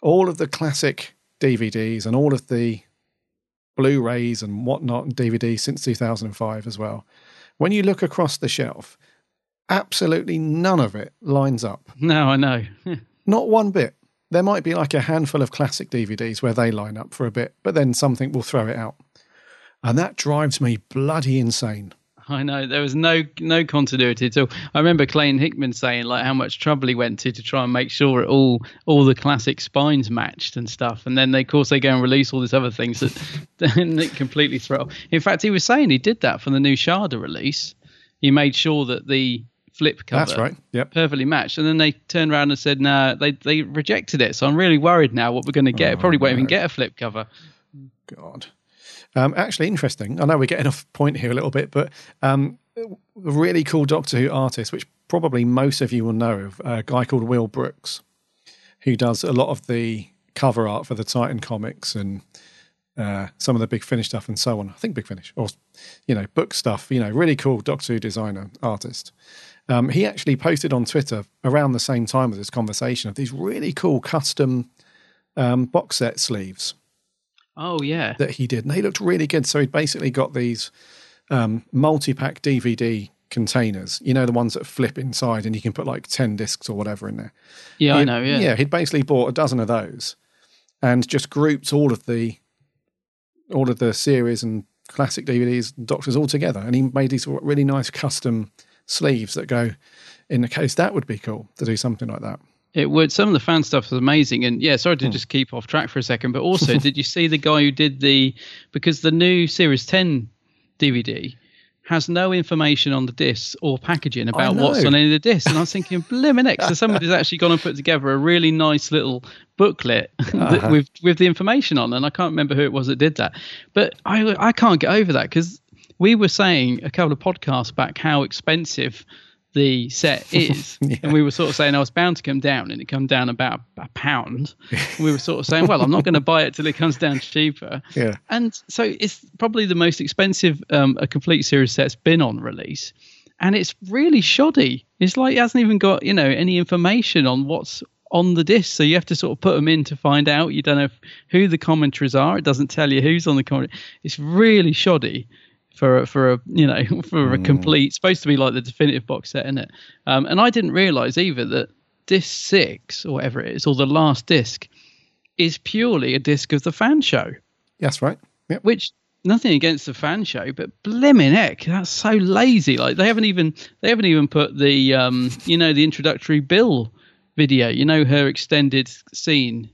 all of the classic DVDs and all of the Blu-rays and whatnot and DVDs since 2005 as well. When you look across the shelf, absolutely none of it lines up. no, I know. (laughs) Not one bit. There might be like a handful of classic DVDs where they line up for a bit, but then something will throw it out. And that drives me bloody insane. I know there was no no continuity at all. I remember Clayton Hickman saying like how much trouble he went to to try and make sure it all all the classic spines matched and stuff. And then they, of course they go and release all these other things that (laughs) then it completely throw. In fact, he was saying he did that for the new Shada release. He made sure that the flip cover That's right. Yep. perfectly matched, and then they turned around and said no, they they rejected it. So I'm really worried now what we're going to get. Oh, Probably won't even get a flip cover. God. Um, actually, interesting. I know we're getting (laughs) off point here a little bit, but um, a really cool Doctor Who artist, which probably most of you will know of, a guy called Will Brooks, who does a lot of the cover art for the Titan comics and uh, some of the Big Finish stuff and so on. I think Big Finish, or you know, book stuff. You know, really cool Doctor Who designer artist. Um, he actually posted on Twitter around the same time as this conversation of these really cool custom um, box set sleeves Oh yeah, that he did, and they looked really good. So he'd basically got these um, multi-pack DVD containers, you know, the ones that flip inside, and you can put like ten discs or whatever in there. yeah, I He'd- know. Yeah, yeah. He'd basically bought a dozen of those, and just grouped all of the all of the series and classic DVDs, Doctors all together, and he made these really nice custom sleeves that go. In the case, that would be cool to do something like that. It would. Some of the fan stuff is amazing, and yeah. Hmm. Sorry to just keep off track for a second, but also, (laughs) did you see the guy who did the because the new Series Ten DVD has no information on the discs or packaging about what's on any of the discs, and I was (laughs) thinking, blimmin' heck! So somebody's actually gone and put together a really nice little booklet (laughs) Uh-huh. with with the information on, and I can't remember who it was that did that, but I I can't get over that because we were saying a couple of podcasts back how expensive the set (laughs) is, and we were sort of saying I was bound to come down, and it come down about a pound. we were sort of saying, well, I'm not going to buy it till it comes down cheaper. Yeah. And so it's probably the most expensive um, a complete series set's been on release, and it's really shoddy. It's like it hasn't even got you know any information on what's on the disc, so you have to sort of put them in to find out. You don't know who the commentaries are. It doesn't tell you who's on the commentary. It's really shoddy for a, for a you know (laughs) for a complete supposed to be like the definitive box set in it um, and i didn't realize either that disc six or whatever it is or the last disc is purely a disc of the fan show. That's right. Yep. which nothing against the fan show but blimmin' heck that's so lazy. Like they haven't even they haven't even put the um you know the introductory bill video you know her extended scene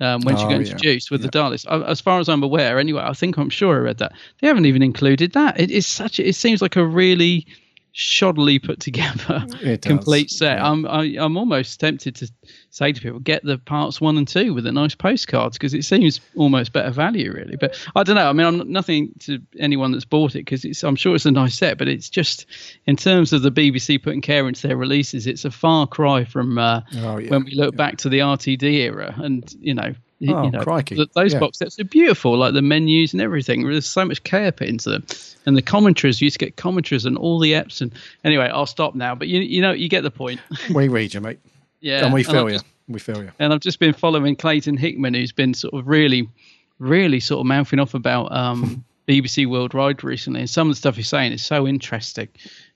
um, when she Oh, got yeah. introduced with the Daleks. As far as I'm aware, anyway, I think I'm sure I read that they haven't even included that. It is such. A, it seems like a really shoddily put together (laughs) complete set. yeah. I'm I, I'm almost tempted to say to people, get the parts one and two with the nice postcards because it seems almost better value, really. But I don't know. I mean, I'm nothing to anyone that's bought it because it's. I'm sure it's a nice set, but it's just in terms of the BBC putting care into their releases, it's a far cry from uh, Oh, yeah. when we look back to the RTD era, and you know. Oh, you know, crikey. th- those Yeah. box sets are beautiful, like the menus and everything. There's so much care put into them, and the commentaries. You used to get commentaries and all the eps. And anyway, I'll stop now. But you, you know, you get the point. (laughs) We read you, mate. Yeah, and we feel you. just- We feel you. and I've just been following Clayton Hickman, who's been sort of really, really sort of mouthing off about um, (laughs) BBC Worldwide recently. And some of the stuff he's saying is so interesting.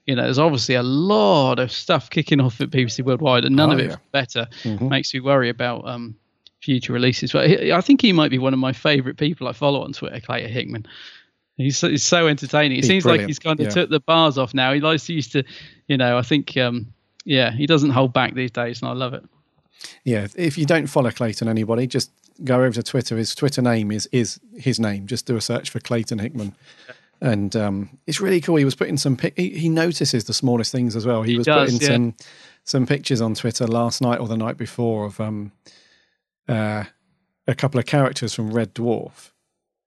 You know, there's obviously a lot of stuff kicking off at BBC Worldwide, and none Oh, of it yeah. better. Makes me worry about um, future releases. But he- I think he might be one of my favourite people I follow on Twitter, Clayton Hickman. He's so, he's so entertaining. It He's seems like he's kind of yeah. took the bars off now. He likes to used to, you know, I think, um, yeah, he doesn't hold back these days, and I love it. Yeah, if you don't follow Clayton, anybody, just go over to Twitter. His Twitter name is is his name. Just do a search for Clayton Hickman, and um, it's really cool. He was putting some. Pic- he, he notices the smallest things as well. He, was does, putting yeah. some some pictures on Twitter last night or the night before of um, uh, a couple of characters from Red Dwarf,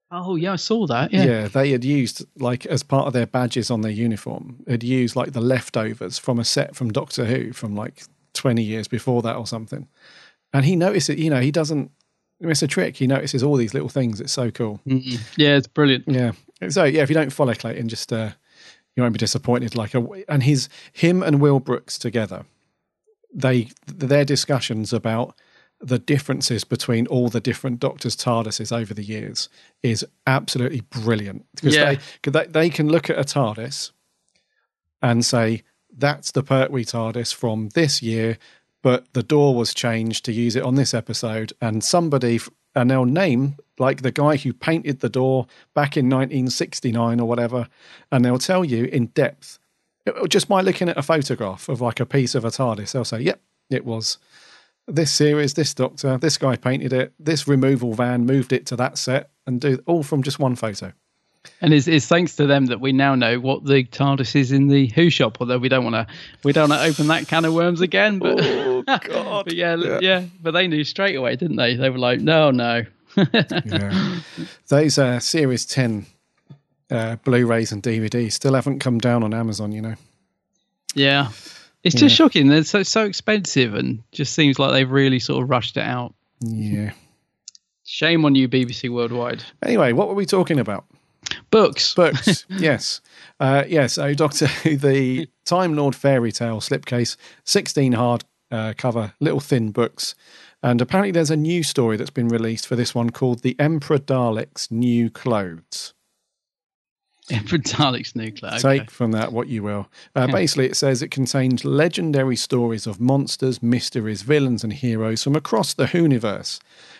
Oh yeah, I saw that. Yeah. Yeah. they had used like as part of their badges on their uniform, had used like the leftovers from a set from Doctor Who from like twenty years before that or something. And he noticed it. You know, he doesn't. It's a trick. He notices all these little things. It's so cool. Mm-mm. Yeah, it's brilliant. Yeah. So yeah, if you don't follow Clayton, just uh, you won't be disappointed. Like a and his him and Will Brooks together, they their discussions about the differences between all the different Doctors TARDISes over the years is absolutely brilliant because Yeah. they, they they can look at a TARDIS and say that's the Pertwee TARDIS from this year, but the door was changed to use it on this episode, and somebody and they'll name like the guy who painted the door back in 1969 or whatever, and they'll tell you in depth uh, just by looking at a photograph of like a piece of a TARDIS. They'll say, "Yep, it was." This series, this doctor, this guy painted it. This removal van moved it to that set, and do all from just one photo. And it's, it's thanks to them that we now know what the TARDIS is in the Who shop. Although we don't want to, we don't want to open that can of worms again. But, oh (laughs) God! but yeah, yeah, But they knew straight away, didn't they? They were like, no, no. (laughs) yeah. Those uh, Series 10 uh, Blu rays and DVDs still haven't come down on Amazon, you know. Yeah. It's just Yeah. shocking. They're so so expensive, and just seems like they've really sort of rushed it out. Yeah. Shame on you, BBC Worldwide. Anyway, what were we talking about? Books. Books, (laughs) yes. Uh, yeah, so Doctor Who, the Time Lord Fairy Tale slipcase, 16 hard uh, cover, little thin books. And apparently there's a new story that's been released for this one called The Emperor Dalek's New Clothes. (laughs) Dalek's nuclear. Okay. Take from that what you will. Uh, basically, it says it contains legendary stories of monsters, mysteries, villains, and heroes from across the Whoniverse.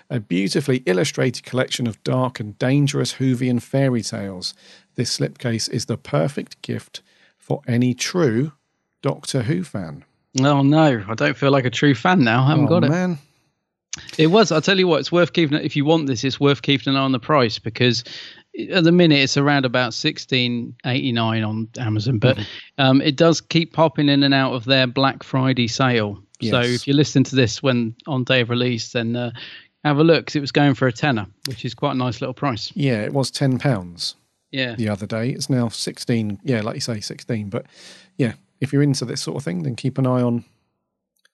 A beautifully illustrated collection of dark and dangerous Whovian fairy tales. This slipcase is the perfect gift for any true Doctor Who fan. Oh no, I don't feel like a true fan now. I haven't Oh, got it. man. It was. I'll tell you what. It's worth keeping. If you want this, it's worth keeping an eye on the price because at the minute it's around about sixteen eighty nine on Amazon. But Mm-hmm. um, it does keep popping in and out of their Black Friday sale. So if you listen to this when on day of release, then uh, have a look because it was going for a tenner, which is quite a nice little price. Yeah, it was £10 Yeah. the other day. It's now 16 Yeah, like you say, 16 But yeah, if you're into this sort of thing, then keep an eye on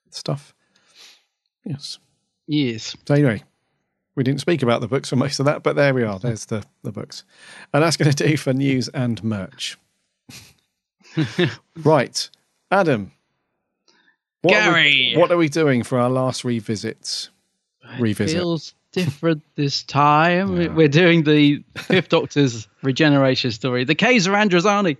stuff. Yes. Yes. So anyway, we didn't speak about the books for most of that, but there we are. There's the, the books. And that's going to do for news and merch. (laughs) right. Adam. What Are Gary. we, what are we doing for our last revisit? Revisit. Feels different this time. (laughs) We- We're doing the Fifth Doctor's regeneration story, the of Androzani.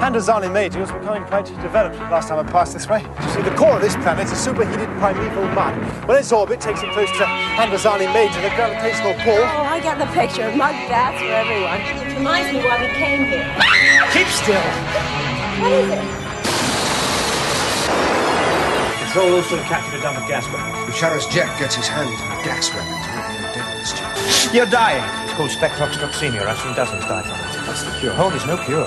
Androzani Major was becoming quite developed last time I passed this way. You see, the core of this planet is superheated primeval mud. When its orbit takes it close to Androzani Major, the gravitational pull. Oh, I get the picture. Mud baths for everyone. It reminds me why we came here. Keep still. What is it? It's all also captured a dump of gas weapons. If Sharaz Jek gets his hands on gas weapons, we'll be in devil's chair. You're dying. It's called Spectrox toxemia. I've seen dozens die from it. That's the cure? Oh, there's no cure.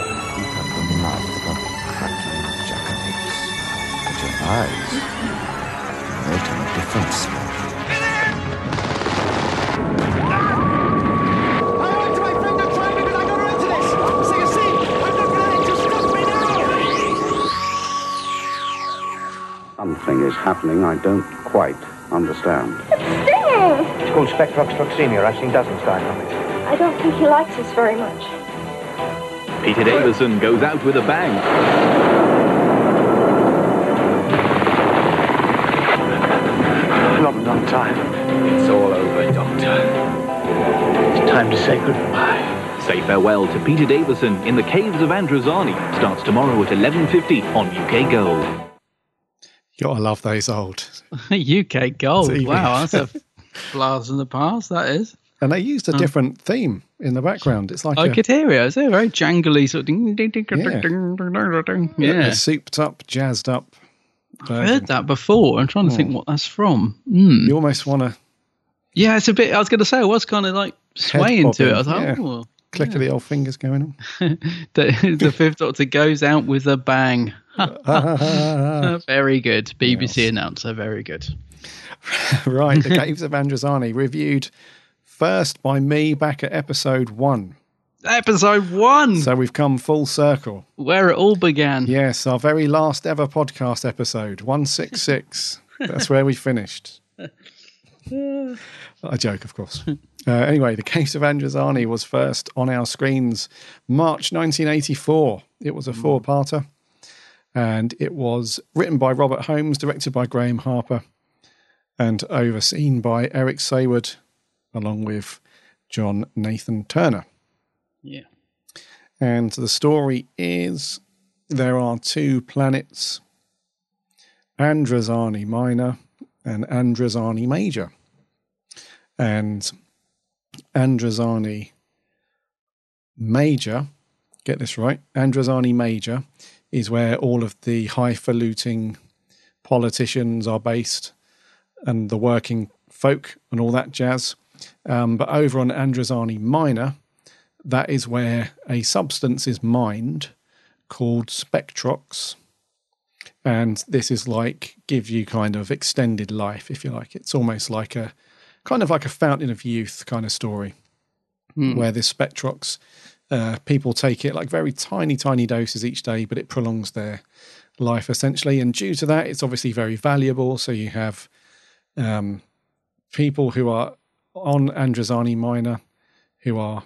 Eyes, they tell a. Something is happening I don't quite understand. It's stinging! It's called Spectrox toxemia. I've seen dozens die from it. I don't think he likes us very much. Peter Davison goes out with a bang. Not a time. It's all over, Doctor. It's time to say goodbye. Say farewell to Peter Davison in the Caves of Androzani. Starts tomorrow at 11.50 on UK Gold. You gotta love those old. (laughs) UK Gold. TV. Wow, that's a (laughs) blast in the past. That is. And they used a Oh. different theme in the background. It's like I a, could hear it. It's a very jangly sort of ding, ding, ding, ding, Yeah. ding, ding, ding, ding. a Yeah. souped up, jazzed up. I've heard that before. I'm trying to think Hmm. what that's from. Mm. You almost want to Yeah, it's a bit. I was going to say, I was kind of like swaying to it. I was like, yeah. oh, click of the old fingers going on. (laughs) the, the (laughs) Fifth Doctor goes out with a bang. (laughs) very good. BBC announcer, very good. right, the Caves of Androzani reviewed first by me back at episode one. Episode one. So we've come full circle. Where it all began. Yes, our very last ever podcast episode, 166. (laughs) That's where we finished. A joke, of course. (laughs) Uh, anyway, The Caves of Androzani was first on our screens March 1984. It was a four parter and it was written by Robert Holmes, directed by Graeme Harper, and overseen by Eric Saward, along with John Nathan Turner. Yeah. And the story is there are two planets, Androzani Minor and Androzani Major. And Androzani Major, get this right, Androzani Major is where all of the highfalutin politicians are based and the working folk and all that jazz. Um, but over on Androzani Minor, that is where a substance is mined called spectrox. And this is like give you kind of extended life, if you like. It's almost like a kind of like a fountain of youth kind of story, Hmm. where this spectrox, uh, people take it like very tiny, tiny doses each day, but it prolongs their life essentially. And due to that, it's obviously very valuable. So you have um, people who are on Androzani Minor who are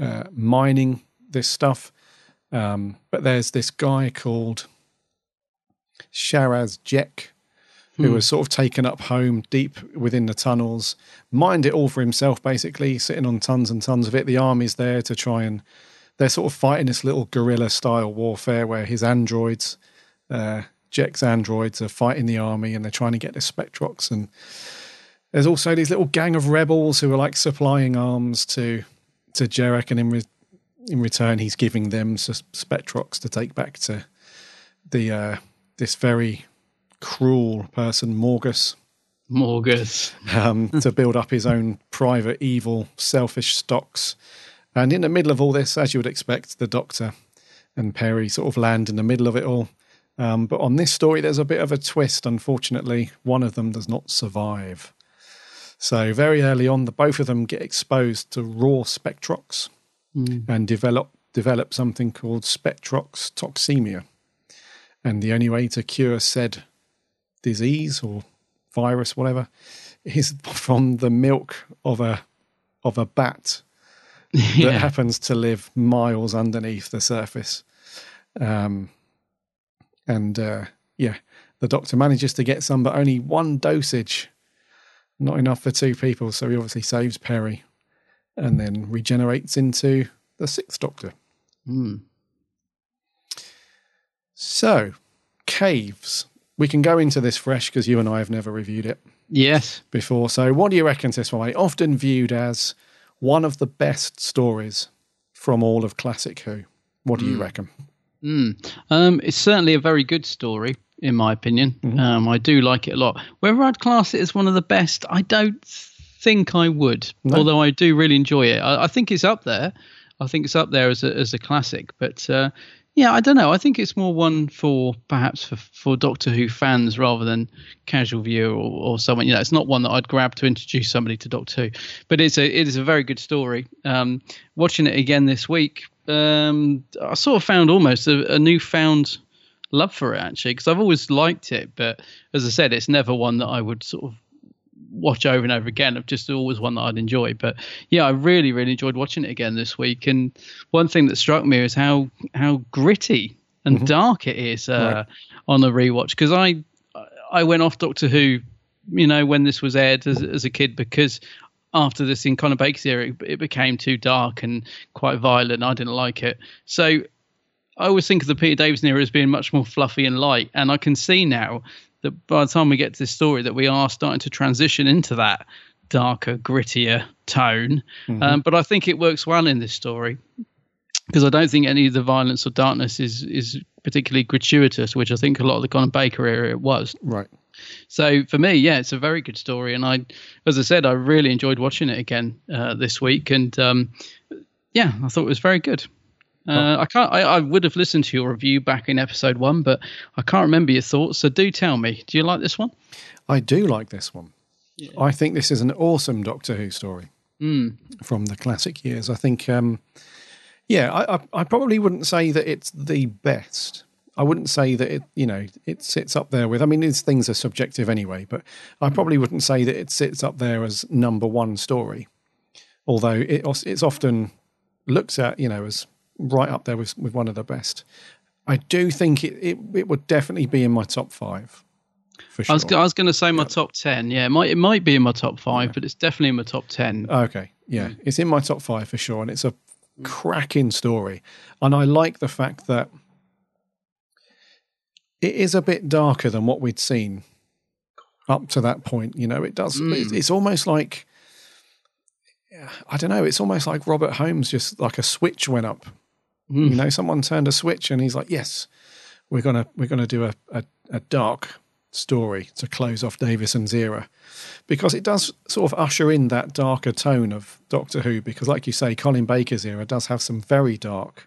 uh, mining this stuff. Um, but there's this guy called Sharaz Jek, who Hmm. was sort of taken up home deep within the tunnels, mined it all for himself, basically, sitting on tons and tons of it. The army's there to try and they're sort of fighting this little guerrilla style warfare where his androids, uh, Jek's androids, are fighting the army and they're trying to get the Spectrox. And there's also these little gang of rebels who are like supplying arms to to Jarek, and in re- in return, he's giving them Spectrox to take back to the uh, this very cruel person, Morgus, Morgus. um, to build up his own private, evil, selfish stocks. And in the middle of all this, as you would expect, the Doctor and Peri sort of land in the middle of it all. Um, but on this story, there's a bit of a twist. Unfortunately, one of them does not survive. So very early on, the both of them get exposed to raw spectrox Mm. and develop develop something called spectrox toxemia. And the only way to cure said disease or virus, whatever, (laughs) is from the milk of a of a bat (laughs) Yeah. that happens to live miles underneath the surface. Um, and uh, yeah, the doctor manages to get some, but only one dosage, not enough for two people. So he obviously saves Peri, and then regenerates into the sixth Doctor. Hmm. So, caves. We can go into this fresh because you and I have never reviewed it Yes. before. So, what do you reckon to this one? Often viewed as one of the best stories from all of Classic Who. What do you Mm. reckon? Mm. Um, it's certainly a very good story, in my opinion. Um, I do like it a lot. Whether I'd class it as one of the best, I don't think I would. No? Although I do really enjoy it. I, I think it's up there. I think it's up there as a as a classic. But uh, yeah, I don't know. I think it's more one for perhaps for, for Doctor Who fans rather than casual viewer or, or someone. You know, it's not one that I'd grab to introduce somebody to Doctor Who. But it's a it is a very good story. Um, watching it again this week, um, I sort of found almost a, a newfound love for it actually because I've always liked it, but as I said, it's never one that I would sort of watch over and over again. I've just always one that I'd enjoy. But yeah, I really, really enjoyed watching it again this week. And one thing that struck me is how how gritty and dark it is uh, on the rewatch. Because I I went off Doctor Who, you know, when this was aired as as a kid because after this in Colin Baker's era, it, it became too dark and quite violent. I didn't like it. So I always think of the Peter Davison era as being much more fluffy and light, and I can see now that by the time we get to this story, that we are starting to transition into that darker, grittier tone. Um, but I think it works well in this story because I don't think any of the violence or darkness is is particularly gratuitous, which I think a lot of the Colin Baker era was. Right. So for me, yeah, it's a very good story, and I, as I said, I really enjoyed watching it again uh, this week, and um, yeah, I thought it was very good. Uh, I can't. I, I would have listened to your review back in episode one, but I can't remember your thoughts. So do tell me. Do you like this one? I do like this one. I think this is an awesome Doctor Who story Mm. from the classic years. I think, um, yeah, I, I, I probably wouldn't say that it's the best. I wouldn't say that it, you know, it sits up there with. I mean, these things are subjective anyway, but I probably wouldn't say that it sits up there as number one story. Although it, it's often looked at, you know, as right up there with, with one of the best. I do think it, it, it would definitely be in my top five. For sure. I was, I was going to say my top ten. Yeah, it might it might be in my top five, but it's definitely in my top ten. Okay, yeah, it's in my top five for sure, and it's a cracking story. And I like the fact that it is a bit darker than what we'd seen up to that point. You know, it does. Mm. It's, it's almost like I don't know. It's almost like Robert Holmes, just like a switch went up. Mm. You know, someone turned a switch, and he's like, "Yes, we're gonna we're gonna do a, a, a dark story to close off Davison's era." Because it does sort of usher in that darker tone of Doctor Who. Because, like you say, Colin Baker's era does have some very dark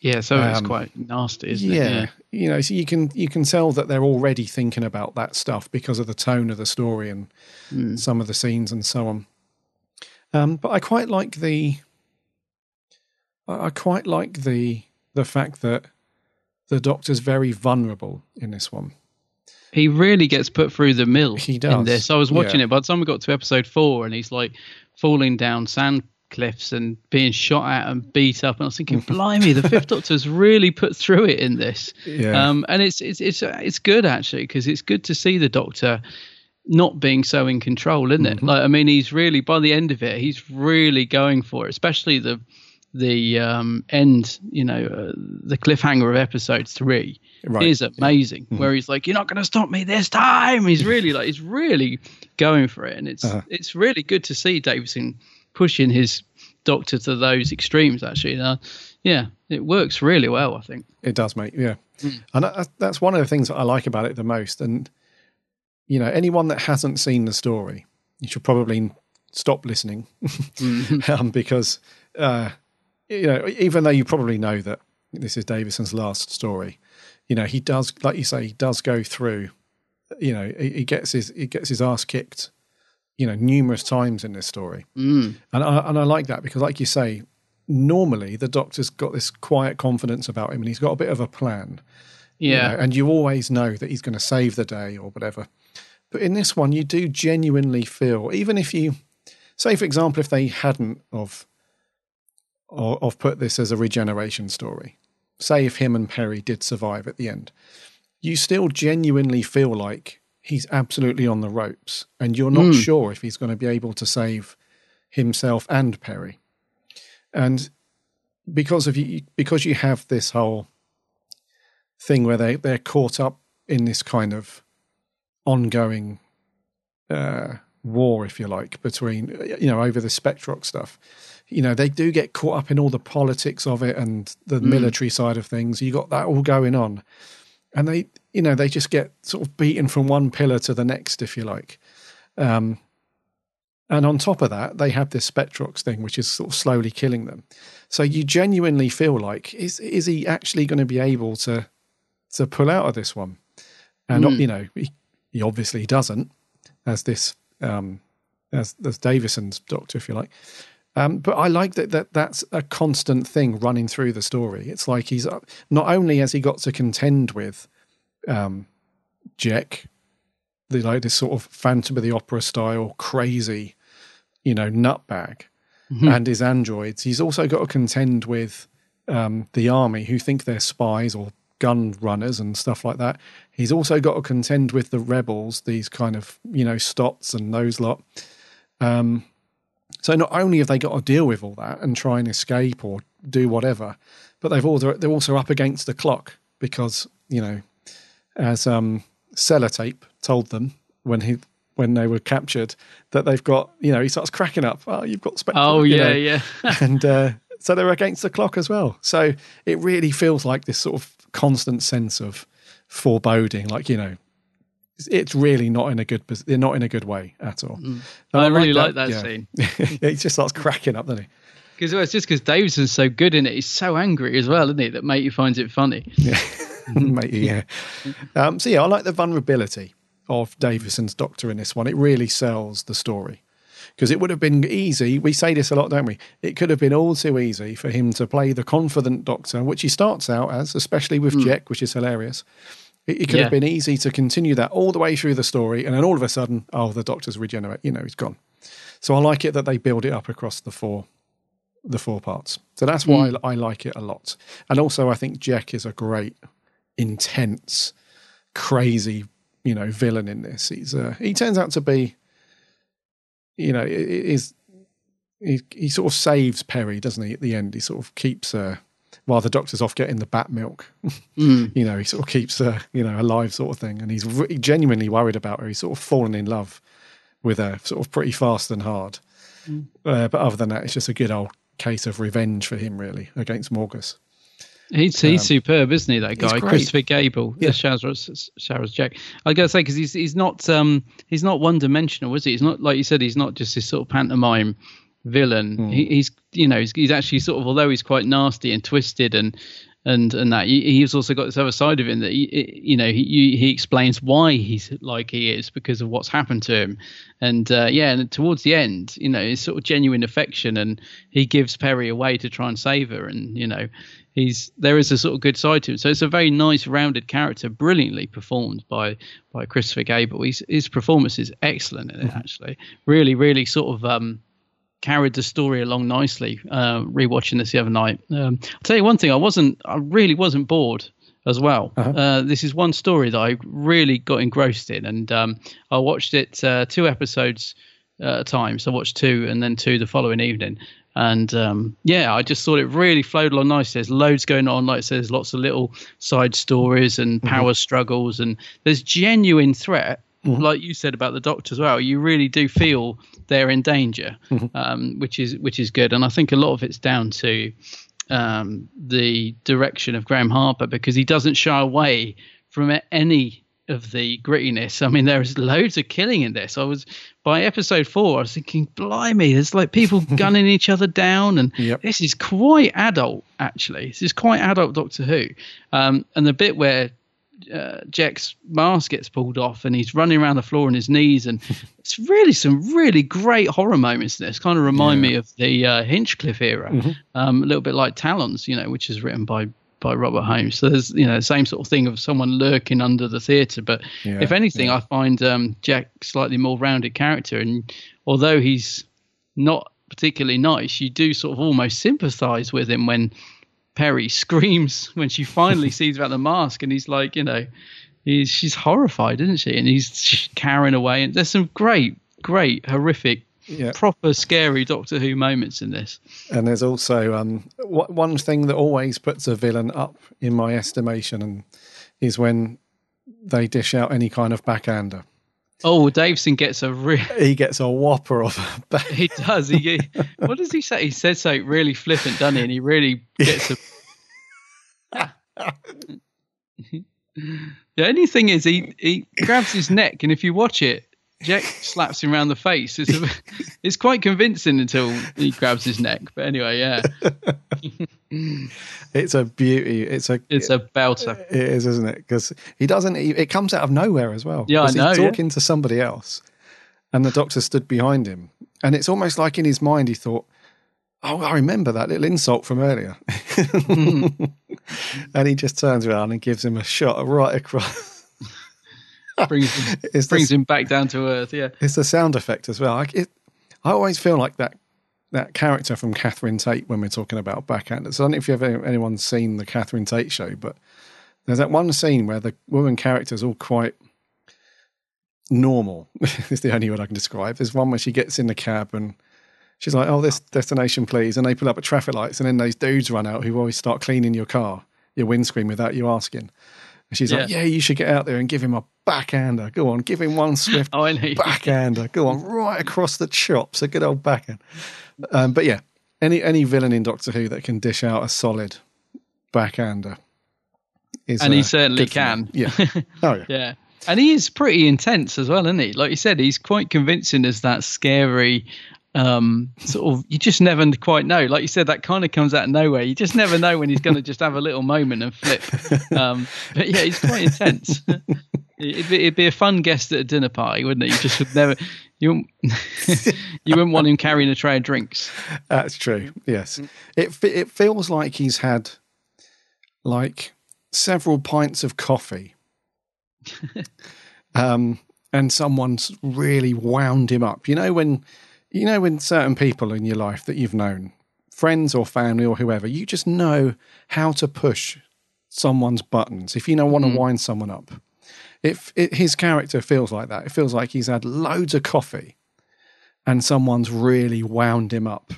Yeah, so it's Um, quite nasty, isn't yeah, it? Yeah, you know, so you can you can tell that they're already thinking about that stuff because of the tone of the story and Mm. some of the scenes and so on. Um, but I quite like the I I quite like the the fact that the Doctor's very vulnerable in this one. He really gets put through the mill He in this. I was watching yeah. it by the time we got to episode four, and he's like falling down sand cliffs and being shot at and beat up. And I was thinking, (laughs) blimey, the Fifth Doctor's really put through it in this. Yeah. Um, and it's it's it's it's good actually because it's good to see the Doctor not being so in control, isn't it? Like, I mean, he's really by the end of it, he's really going for it, especially the the um, end, you know, uh, the cliffhanger of episode three Right. is amazing. Where he's like, "You're not going to stop me this time." He's really like, he's really going for it, and it's Uh-huh. it's really good to see Davison pushing his Doctor to those extremes. Actually, uh, yeah, it works really well. I think. It does, mate. Yeah, Mm. and that, that's one of the things that I like about it the most. And you know, anyone that hasn't seen the story, you should probably stop listening (laughs) um, because uh, you know, even though you probably know that this is Davison's last story, you know, he does, like you say, he does go through. You know, he, he gets his he gets his ass kicked. You know, numerous times in this story. Mm. And I, and I like that because, like you say, normally the doctor's got this quiet confidence about him and he's got a bit of a plan. you Yeah. know, and you always know that he's going to save the day or whatever. But in this one, you do genuinely feel, even if you say, for example, if they hadn't of of put this as a regeneration story, say if him and Peri did survive at the end, you still genuinely feel like he's absolutely on the ropes, and you're not Mm. sure if he's going to be able to save himself and Peri. And because of you, because you have this whole thing where they they're caught up in this kind of ongoing uh, war, if you like, between you know over the Spectrox stuff. You know they do get caught up in all the politics of it and the Mm. military side of things. You got that all going on, and they you know they just get sort of beaten from one pillar to the next, if you like. Um, and on top of that, they have this Spectrox thing, which is sort of slowly killing them. So you genuinely feel like is is he actually going to be able to to pull out of this one? And Mm. you know, he, he obviously doesn't, as this um, as as Davison's doctor, if you like. Um, but I like that, that that's a constant thing running through the story. It's like he's uh, not only has he got to contend with um, Jek, the like this sort of Phantom of the Opera style crazy, you know, nutbag, Mhm. and his androids. He's also got to contend with um, the army who think they're spies or gun runners and stuff like that. He's also got to contend with the rebels, these kind of you know Stotz and those lot. Um, so not only have they got to deal with all that and try and escape or do whatever, but they've also they're also up against the clock because you know, as um, Salateen told them when he when they were captured, that they've got you know he starts cracking up. Oh, you've got Spectre. Oh, you yeah, know. yeah. (laughs) and uh, so they're against the clock as well. So it really feels like this sort of constant sense of foreboding, like you know. It's- really not in a good. They're not in a good way at all. Mm. And I really like that yeah. scene. (laughs) yeah, he just starts cracking up, doesn't he? Because well, it's just because Davison's so good in it. He's so angry as well, isn't he? That Matey finds it funny. Yeah, (laughs) Matey, yeah. Um, so yeah, I like the vulnerability of Davison's Doctor in this one. It really sells the story because it would have been easy. We say this a lot, don't we? It could have been all too easy for him to play the confident Doctor, which he starts out as, especially with Mm. Jek, which is hilarious. It, it could Yeah. have been easy to continue that all the way through the story, and then all of a sudden, oh, the Doctor's regenerate. You know, he's gone. So I like it that they build it up across the four the four parts. So that's why I, I like it a lot. And also, I think Jek is a great, intense, crazy, you know, villain in this. He's uh, he turns out to be, you know, is he, he sort of saves Peri, doesn't he? At the end, he sort of keeps her while the doctor's off getting the bat milk. (laughs) Mm. you know, he sort of keeps her, you know, alive, sort of thing. And he's re- genuinely worried about her. He's sort of fallen in love with her, sort of pretty fast and hard. Mm. Uh, but other than that, it's just a good old case of revenge for him, really, against Morgus. He's he's Um, superb, isn't he? That guy. Christopher Gable, yeah. Shazra's Shazra's Jack. I gotta say because he's he's not um he's not one dimensional, is he? He's not like you said. He's not just this sort of pantomime villain. Hmm. He, he's you know he's, he's actually sort of although he's quite nasty and twisted and and and that he, he's also got this other side of him that he, you know he he explains why he's like he is because of what's happened to him. And uh, yeah and towards the end you know it's sort of genuine affection and he gives Peri away to try and save her. And you know he's there is a sort of good side to him. So it's a very nice rounded character brilliantly performed by by Christopher Gable. His his performance is excellent in it actually. Really really sort of um carried the story along nicely. Uh, rewatching this the other night, um, I'll tell you one thing: I wasn't, I really wasn't bored as well. uh this is one story that I really got engrossed in, and um, I watched it uh, two episodes uh, at a time. So I watched two and then two the following evening. And um, yeah, I just thought it really flowed along nicely. There's loads going on, like there's lots of little side stories and power struggles, and there's genuine threat like you said about the doctor as well, you really do feel they're in danger, um, which is which is good. And I think a lot of it's down to um, the direction of Graeme Harper because he doesn't shy away from any of the grittiness. I mean, there's loads of killing in this. I was by episode four, I was thinking, blimey, there's like people (laughs) gunning each other down, and this is quite adult. Actually, this is quite adult Doctor Who. Um, and the bit where uh, Jek's mask gets pulled off and he's running around the floor on his knees and (laughs) it's really some really great horror moments in this kind of remind me of the uh, Hinchcliffe era Mhm. um, a little bit like Talons you know which is written by by Robert Holmes. So there's you know the same sort of thing of someone lurking under the theatre. But Yeah, if anything I find um, Jack slightly more rounded character. And although he's not particularly nice you do sort of almost sympathize with him when Peri screams when she finally (laughs) sees about the mask, and he's like, you know, he's she's horrified, isn't she? And he's carrying away, and there's some great, great, horrific, Yeah. proper scary Doctor Who moments in this. And there's also um, one thing that always puts a villain up in my estimation, and is when they dish out any kind of backhander. Oh, Davison gets a real. (laughs) He gets a whopper of a back. (laughs) He does. He, (laughs) what does he say? He says something really flippant, doesn't he? And he really gets a. the only thing is, he he grabs his neck, and if you watch it, Jek slaps him around the face. It's a, (laughs) it's quite convincing until he grabs his neck. But anyway, yeah, (laughs) It's a beauty. It's a it's a belter. It is, isn't it? Because he doesn't. It comes out of nowhere as well. Yeah, I know, He's yeah. talking to somebody else, and the doctor stood behind him, and it's almost like in his mind he thought, "Oh, I remember that little insult from earlier," (laughs) mm. and he just turns around and gives him a shot right across. Brings him, (laughs) It's brings the- him back down to earth. Yeah. It's the sound effect as well. I, it, I always feel like that that character from Catherine Tate when we're talking about backhanders. I don't know if you've ever, anyone's seen the Catherine Tate show, but there's that one scene where the woman character's all quite normal. (laughs) is the only word I can describe. There's one where she gets in the cab and she's like, "Oh, this destination, please," and they pull up at traffic lights, and then those dudes run out who always start cleaning your car, your windscreen without you asking. And she's like, Yeah. "Yeah, you should get out there and give him a backhander. Go on, give him one (laughs) swift Oh, backhander. Go on, right across the chops, a good old backhand." Um, but yeah, any any villain in Doctor Who that can dish out a solid backhander is, and he uh, certainly can. Yeah. (laughs) Oh yeah. Yeah. And he is pretty intense as well, isn't he? Like you said, he's quite convincing as that scary um sort of you just never quite know like you said that kind of comes out of nowhere you just never know when he's going to just have a little moment and flip um but yeah he's quite intense It'd be, it'd be a fun guest at a dinner party, wouldn't it? You just would never, you wouldn't, (laughs) you wouldn't want him carrying a tray of drinks. That's true. Yes, it it feels like he's had like several pints of coffee, (laughs) um, and someone's really wound him up. You know when, you know when certain people in your life that you've known, friends or family or whoever, you just know how to push someone's buttons. If you know want to mm-hmm. wind someone up, if it, his character feels like that, it feels like he's had loads of coffee, and someone's really wound him up.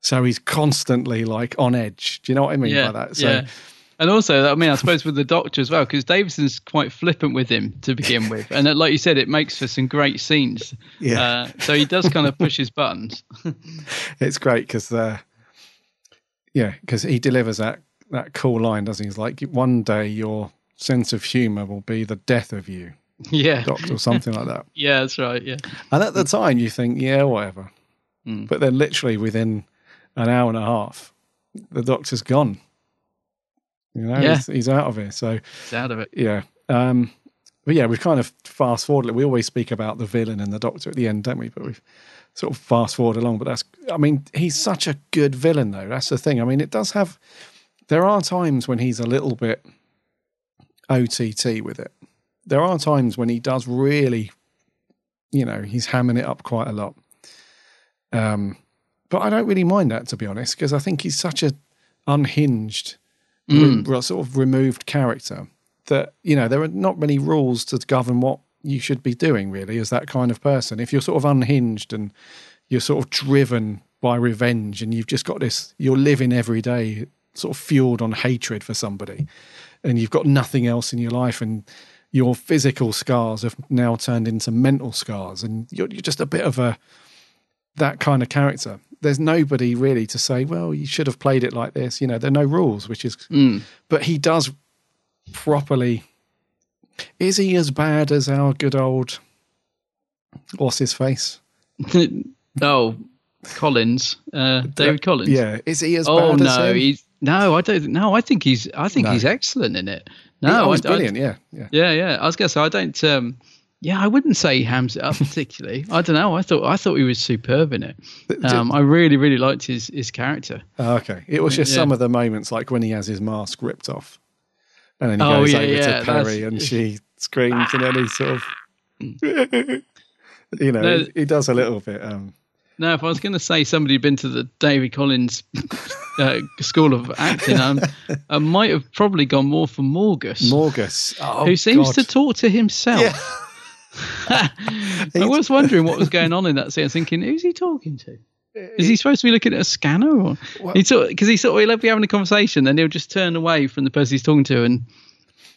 So he's constantly like on edge. Do you know what I mean yeah, by that? So yeah. And also, I mean, I suppose with the Doctor as well, because Davison's quite flippant with him to begin (laughs) with, and like you said, it makes for some great scenes. Yeah. Uh, so he does kind of push his buttons. (laughs) it's great because uh, yeah, because he delivers that that cool line, doesn't he? He's like, one day your sense of humour will be the death of you, yeah. Doctor, or something like that. (laughs) Yeah, that's right. Yeah. And at the time, you think, yeah, whatever. Mm. But then, literally within an hour and a half, the Doctor's gone. You know, Yeah. he's, he's out of here. So It's out of it. yeah. Um, but yeah, we've kind of fast forwarded. We always speak about the villain and the Doctor at the end, don't we? But we've sort of fast forward along. But that's, I mean, he's such a good villain, though. That's the thing. I mean, it does have. There are times when he's a little bit OTT with it. There are times when he does really, you know, he's hamming it up quite a lot. Um, but I don't really mind that to be honest, because I think he's such a unhinged, Mm. re- sort of removed character that you know there are not many rules to govern what you should be doing really as that kind of person. If you're sort of unhinged and you're sort of driven by revenge and you've just got this, you're living every day sort of fueled on hatred for somebody, and you've got nothing else in your life and your physical scars have now turned into mental scars and you're, you're just a bit of a that kind of character there's nobody really to say well you should have played it like this you know there are no rules which is Mm. but he does properly is he as bad as our good old what's his face (laughs) oh, Collins, uh, David Collins. yeah is he as oh bad as Oh, no, him? he's no. I don't. No, I think he's. I think No. he's excellent in it. He- No, oh, I- he's I- brilliant yeah yeah Yeah, yeah. I was gonna say I don't. Um, yeah, I wouldn't say he hams it up particularly. I don't know. I thought I thought he was superb in it. Um, I really, really liked his his character. Oh, okay it was just Yeah. some of the moments like when he has his mask ripped off and then he Oh, goes yeah, over yeah, to Peri and (laughs) she screams and then he sort of (laughs) you know No. he, does a little bit um No, if I was going to say somebody had been to the David Collins (laughs) uh, School of Acting, um, I might have probably gone more for Morgus. Morgus oh, who seems God. to talk to himself. (laughs) I was wondering what was going on in that scene. I was thinking, who's he talking to? Uh, Is he supposed to be looking at a scanner, or he sort because he sort of he'll be having a conversation, then he'll just turn away from the person he's talking to and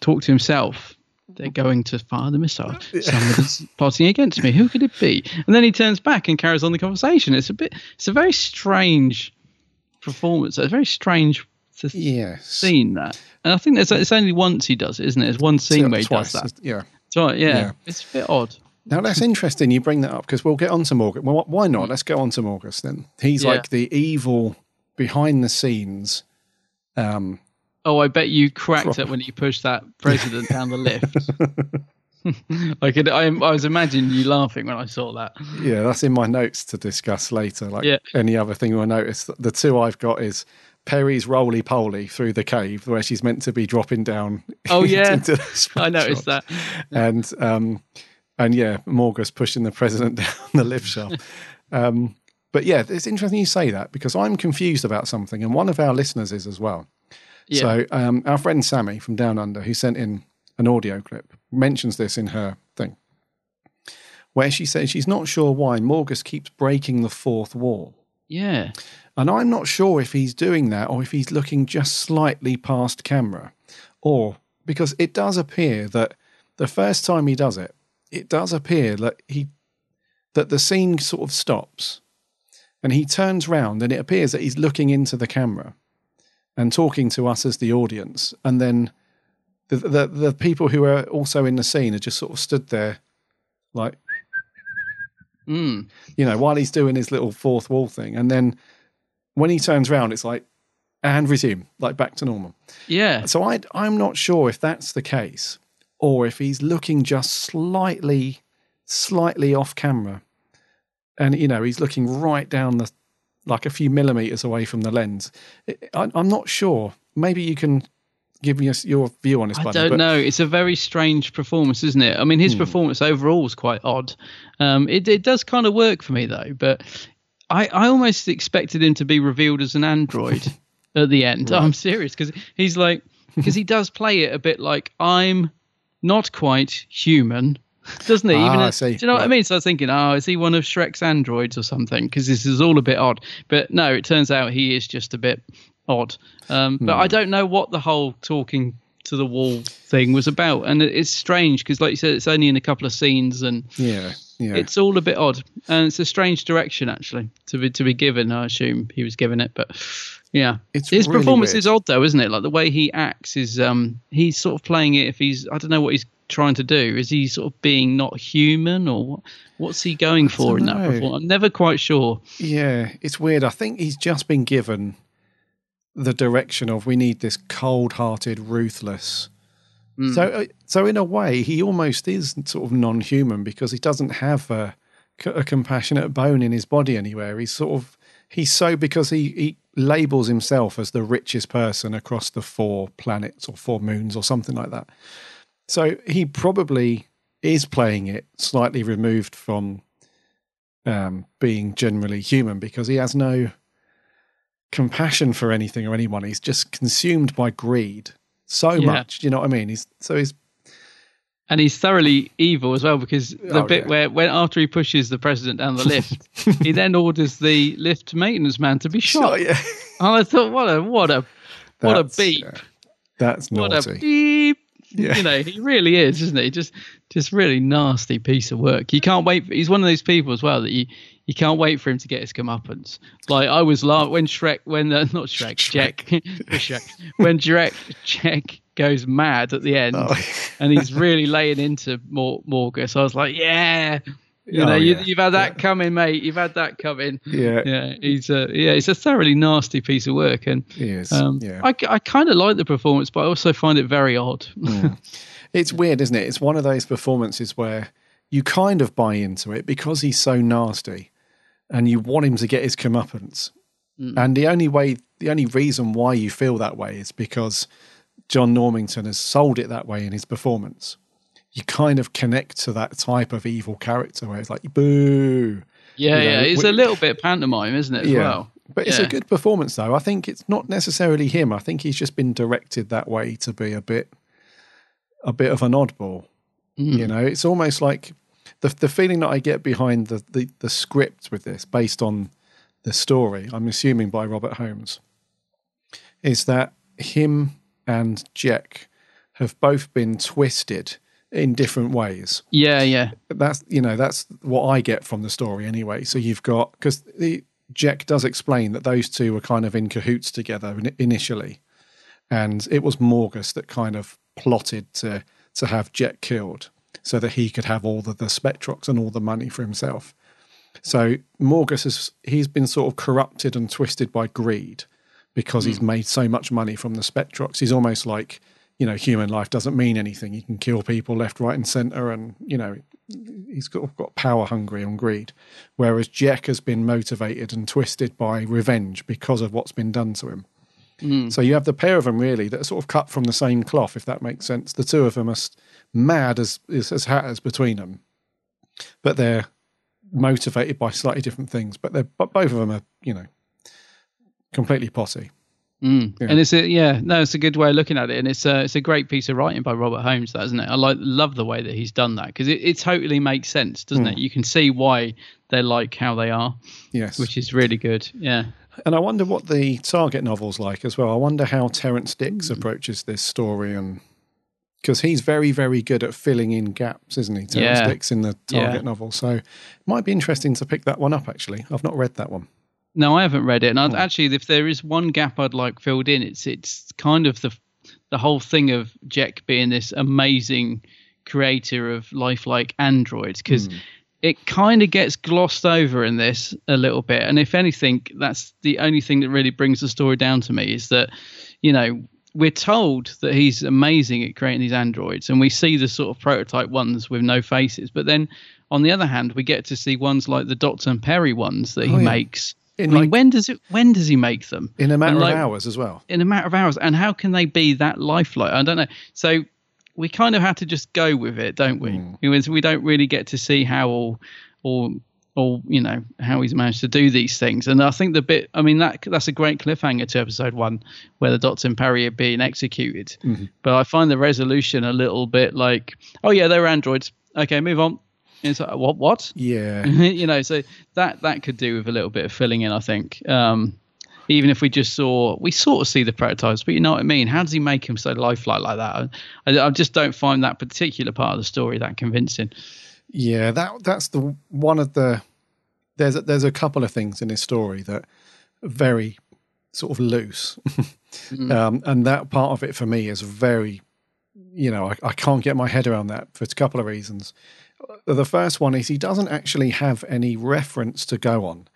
talk to himself. They're going to fire the missile. Somebody's plotting against me. Who could it be? And then he turns back and carries on the conversation. It's a bit. It's a very strange performance. It's a very strange to yes. scene that. And I think there's it's only once he does it, isn't it? There's one scene where he Twice, does that. yeah right. Yeah. Yeah. It's a bit odd. Now that's interesting. You bring that up because we'll get on to Morgan. Well, why not? Let's go on to Morgus then. He's Yeah. like the evil behind the scenes. Um, Oh, I bet you cracked it when you pushed that president down the lift. (laughs) (laughs) I could. I, I was imagining you laughing when I saw that. yeah, that's in my notes to discuss later. Like Yeah. any other thing you'll notice. The two I've got is Peri's roly poly through the cave where she's meant to be dropping down. Oh (laughs) yeah, into the I noticed that. and um, and yeah, Morgus pushing the president (laughs) down the lift shaft. um, but yeah, it's interesting you say that because I'm confused about something, and one of our listeners is as well. Yeah. So um, our friend Sammy from Down Under, who sent in an audio clip, mentions this in her thing, where she says she's not sure why Morgus keeps breaking the fourth wall. Yeah. And I'm not sure if he's doing that or if he's looking just slightly past camera. Or because it does appear that the first time he does it, it does appear that he that the scene sort of stops and he turns round and it appears that he's looking into the camera and talking to us as the audience. And then the the, the people who are also in the scene are just sort of stood there like Mm. you know, while he's doing his little fourth wall thing. And then when he turns around, it's like, and resume, like back to normal. Yeah. So I, I'm not sure if that's the case or if he's looking just slightly, slightly off camera, and you know he's looking right down the, like a few millimeters away from the lens. I, I'm not sure. Maybe you can give me your view on this. I Bunny, don't but- know. It's a very strange performance, isn't it? I mean, his Hmm. performance overall was quite odd. Um, it, it does kind of work for me though, but I, I almost expected him to be revealed as an android (laughs) at the end. Right. I'm serious because he's like because he does play it a bit like I'm not quite human. (laughs) Doesn't he? Ah, Even I as- see. Do you know what I mean? So I was thinking, oh, is he one of Shrek's androids or something? Because this is all a bit odd. But no, it turns out he is just a bit odd. Um, but Hmm. I don't know what the whole talking to the wall thing was about, and it's strange because, like you said, it's only in a couple of scenes, and Yeah, yeah. it's all a bit odd, and it's a strange direction actually to be to be given. I assume he was given it, but yeah, It's his really performance weird. is odd though, isn't it? Like the way he acts is um he's sort of playing it. If he's I don't know what he's trying to do. Is he sort of being not human, or what, what's he going for in that performance? I'm never quite sure. Yeah, it's weird. I think he's just been given the direction of we need this cold-hearted, ruthless. Hmm. So, uh, so in a way, he almost is sort of non-human because he doesn't have a, a compassionate bone in his body anywhere. He's sort of he's so because he he labels himself as the richest person across the four planets or four moons or something like that. So he probably is playing it slightly removed from um, being generally human because he has no compassion for anything or anyone. He's just consumed by greed so Yeah. much. Do you know what I mean? He's so he's And he's thoroughly evil as well because the Oh, bit yeah. where when after he pushes the president down the lift, he then orders the lift maintenance man to be (laughs) shot. yeah. And I thought, what a what a what a That's- beep, that's what naughty. a beep. Yeah. You know, he really is, isn't he? Just just really nasty piece of work. You can't wait. For, he's one of those people as well that you you can't wait for him to get his comeuppance. Like I was laughing when Shrek, when uh, not Shrek, Jek, (laughs) Shrek, when Shrek, Jek goes mad at the end, Oh. and he's really laying into Mor- Morgus. I was like, yeah. You Oh, know, you, yeah. you've had that coming, mate. You've had that coming. Yeah. yeah. He's a yeah. It's a thoroughly nasty piece of work, and He is, um, yeah. I, I kind of like the performance, but I also find it very odd. It's weird, isn't it? It's one of those performances where you kind of buy into it because he's so nasty and you want him to get his comeuppance. Mm. And the only way, the only reason why you feel that way is because John Normington has sold it that way in his performance. You kind of connect to that type of evil character where it's like, boo. Yeah, You know, yeah. It's we- a little bit pantomime, isn't it, as well? But it's Yeah. a good performance, though. I think it's not necessarily him. I think he's just been directed that way to be a bit, a bit of an oddball. Mm. You know, it's almost like the the feeling that I get behind the, the the script with this, based on the story. I'm assuming by Robert Holmes, is that him and Jek have both been twisted in different ways Yeah, yeah. that's you know that's what I get from the story anyway. So you've got because the Jek does explain that those two were kind of in cahoots together initially, and it was Morgus that kind of plotted to to have Jek killed so that he could have all the, the Spectrox and all the money for himself. So Morgus has he's been sort of corrupted and twisted by greed because he's hmm. made so much money from the Spectrox. He's almost like you know human life doesn't mean anything. He can kill people left, right, and center, and you know he's got got power hungry and greed. Whereas Jek has been motivated and twisted by revenge because of what's been done to him. Mm. So you have the pair of them really that are sort of cut from the same cloth, if that makes sense. The two of them are mad as as, as hatters between them, but they're motivated by slightly different things. But they're but both of them are you know completely potty. Mm. Yeah. And it's a yeah, no, it's a good way of looking at it, and it's a it's a great piece of writing by Robert Holmes, that isn't it? I like love the way that he's done that because it, it totally makes sense, doesn't Mm. it? You can see why they're like how they are, Yes, which is really good. Yeah, And I wonder what the Target novel's like as well. I wonder how Terrance Dicks approaches this story, and because he's very, very good at filling in gaps, isn't he? Terrance Yeah. Dicks in the Target Yeah. novel. So it might be interesting to pick that one up. Actually, I've not read that one. No, I haven't read it, and Hmm. I'd, actually, if there is one gap I'd like filled in, it's it's kind of the the whole thing of Jek being this amazing creator of lifelike androids, because Hmm. it kind of gets glossed over in this a little bit, and if anything, that's the only thing that really brings the story down to me is that you know we're told that he's amazing at creating these androids, and we see the sort of prototype ones with no faces. But then, on the other hand, we get to see ones like the Doctor and Peri ones that he Oh, yeah. makes. In I mean, like- when does it? When does he make them? In a matter And, of like, hours as well. in a matter of hours. And how can they be that lifelike? I don't know. So we kind of have to just go with it, don't we? Hmm. Because we don't really get to see how or or or you know how he's managed to do these things. And I think the bit, I mean, that that's a great cliffhanger to episode one, where the Doctor and Peri are being executed. Mm-hmm. But I find the resolution a little bit like, oh yeah, they're androids. Okay, move on. It's like what what? Yeah. (laughs) you know, so that that could do with a little bit of filling in, I think. Um, even if we just saw, we sort of see the prototypes, but you know what I mean. How does he make him so lifelike like that? I, I just don't find that particular part of the story that convincing. Yeah, that that's the one of the there's a, there's a couple of things in his story that are very sort of loose, (laughs) um, and that part of it for me is very, you know, I, I can't get my head around that for a couple of reasons. The first one is he doesn't actually have any reference to go on,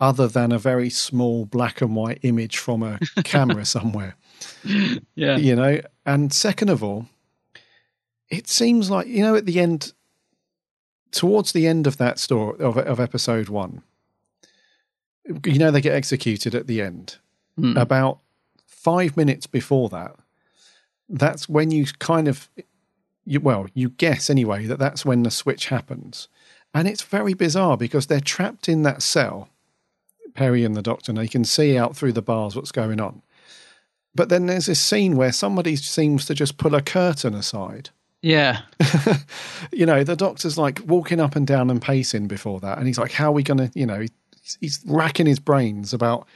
other than a very small black and white image from a (laughs) camera somewhere. Yeah. You know, and second of all, it seems like you know at the end, towards the end of that story of of episode one, you know they get executed at the end. Hmm. About five minutes before that, that's when you kind of, you, well, you guess anyway that that's when the switch happens, and it's very bizarre because they're trapped in that cell, Peri and the Doctor, and they can see out through the bars what's going on. But then there's this scene where somebody seems to just pull a curtain aside. Yeah. (laughs) You know, the doctor's like walking up and down and pacing before that. And he's like, how are we going to, you know, he's, he's racking his brains about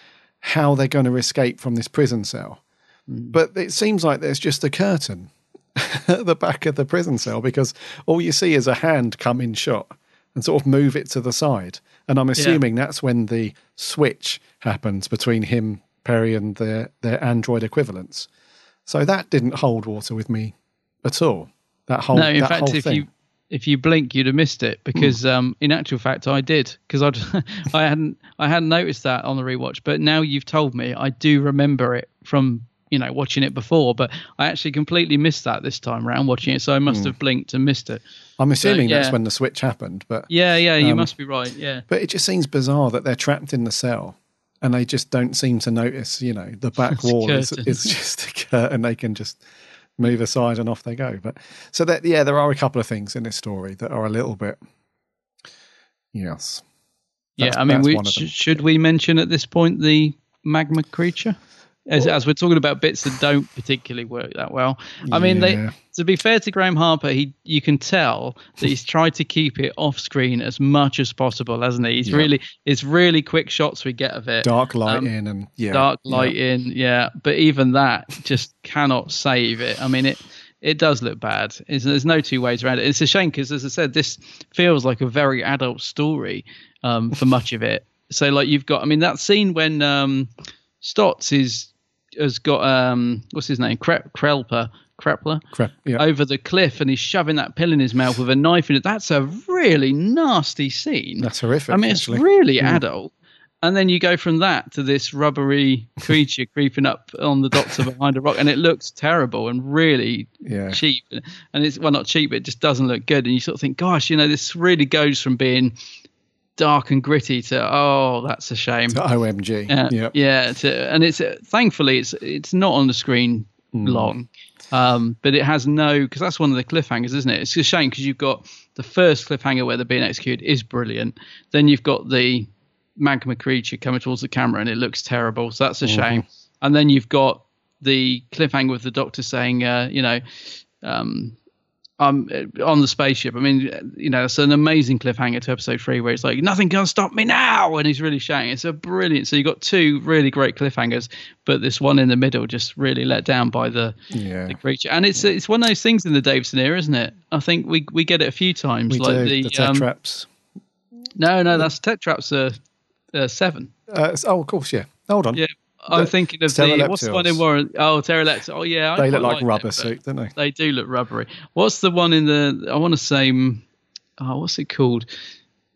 how they're going to escape from this prison cell. Hmm. But it seems like there's just a curtain at (laughs) the back of the prison cell because all you see is a hand come in shot and sort of move it to the side. And I'm assuming that's when the switch happens between him, Peri, and their, their android equivalents. So that didn't hold water with me at all. That whole no, in that fact, if thing. you if you blink, you'd have missed it because, um, in actual fact, I did because I (laughs) I hadn't I hadn't noticed that on the rewatch, but now you've told me, I do remember it from you know watching it before, but I actually completely missed that this time around watching it, so I must Hmm. have blinked and missed it. I'm assuming yeah. that's when the switch happened, but Yeah, yeah, you um, must be right. Yeah, But it just seems bizarre that they're trapped in the cell and they just don't seem to notice, you know, the back (laughs) wall is, is (laughs) just a curtain. They can just move aside and off they go. But so that, yeah, there are a couple of things in this story that are a little bit, yes. yeah. I mean, we, one of them. sh- should we mention at this point the magma creature? As, as we're talking about bits that don't particularly work that well. I mean, they, to be fair to Graeme Harper, he you can tell that he's tried to keep it off screen as much as possible, hasn't he? He's Yeah. really it's really quick shots we get of it. Dark light Um, in and yeah. dark yeah. light in, yeah. But even that just cannot save it. I mean, it it does look bad. It's, there's no two ways around it. It's a shame because, as I said, this feels like a very adult story um, for much of it. So, like, you've got, I mean, that scene when um, Stotz is has got um, what's his name, Kre- Krelper, Krepler, yeah. over the cliff, and he's shoving that pill in his mouth with a knife in it. That's a really nasty scene. That's horrific. I mean, it's actually. really Mm. adult. And then you go from that to this rubbery creature creeping up on the doctor behind a rock, and it looks terrible and really Yeah. cheap. And it's well, not cheap, but it just doesn't look good. And you sort of think, gosh, you know, this really goes from being dark and gritty to oh, that's a shame. To OMG. Uh, Yep. Yeah, to, and it's uh, thankfully it's it's not on the screen Hmm. long, um, but it has no because that's one of the cliffhangers, isn't it? It's a shame because you've got the first cliffhanger where they're being executed is brilliant. Then you've got the magma creature coming towards the camera and it looks terrible, so that's a Mhm. shame. And then you've got the cliffhanger with the doctor saying, uh, you know. Um, um, on the spaceship. I mean, you know, it's an amazing cliffhanger to episode three where it's like, nothing can stop me now. And he's really shouting. It's a brilliant. So you've got two really great cliffhangers, but this one in the middle just really let down by the, Yeah. the creature. And it's it's one of those things in the Davison era, isn't it? I think we we get it a few times. We like do. the, The, Ted um, traps. No, no, that's Tetraps uh, uh, seven. Uh, oh, of course, yeah. Hold on. Yeah. I'm thinking of the what's the one in. Warren? Oh, Terileptils. Oh, yeah. I They look like that, rubber suit, don't they? They do look rubbery. What's the one in the? I want to say. um, Oh, what's it called?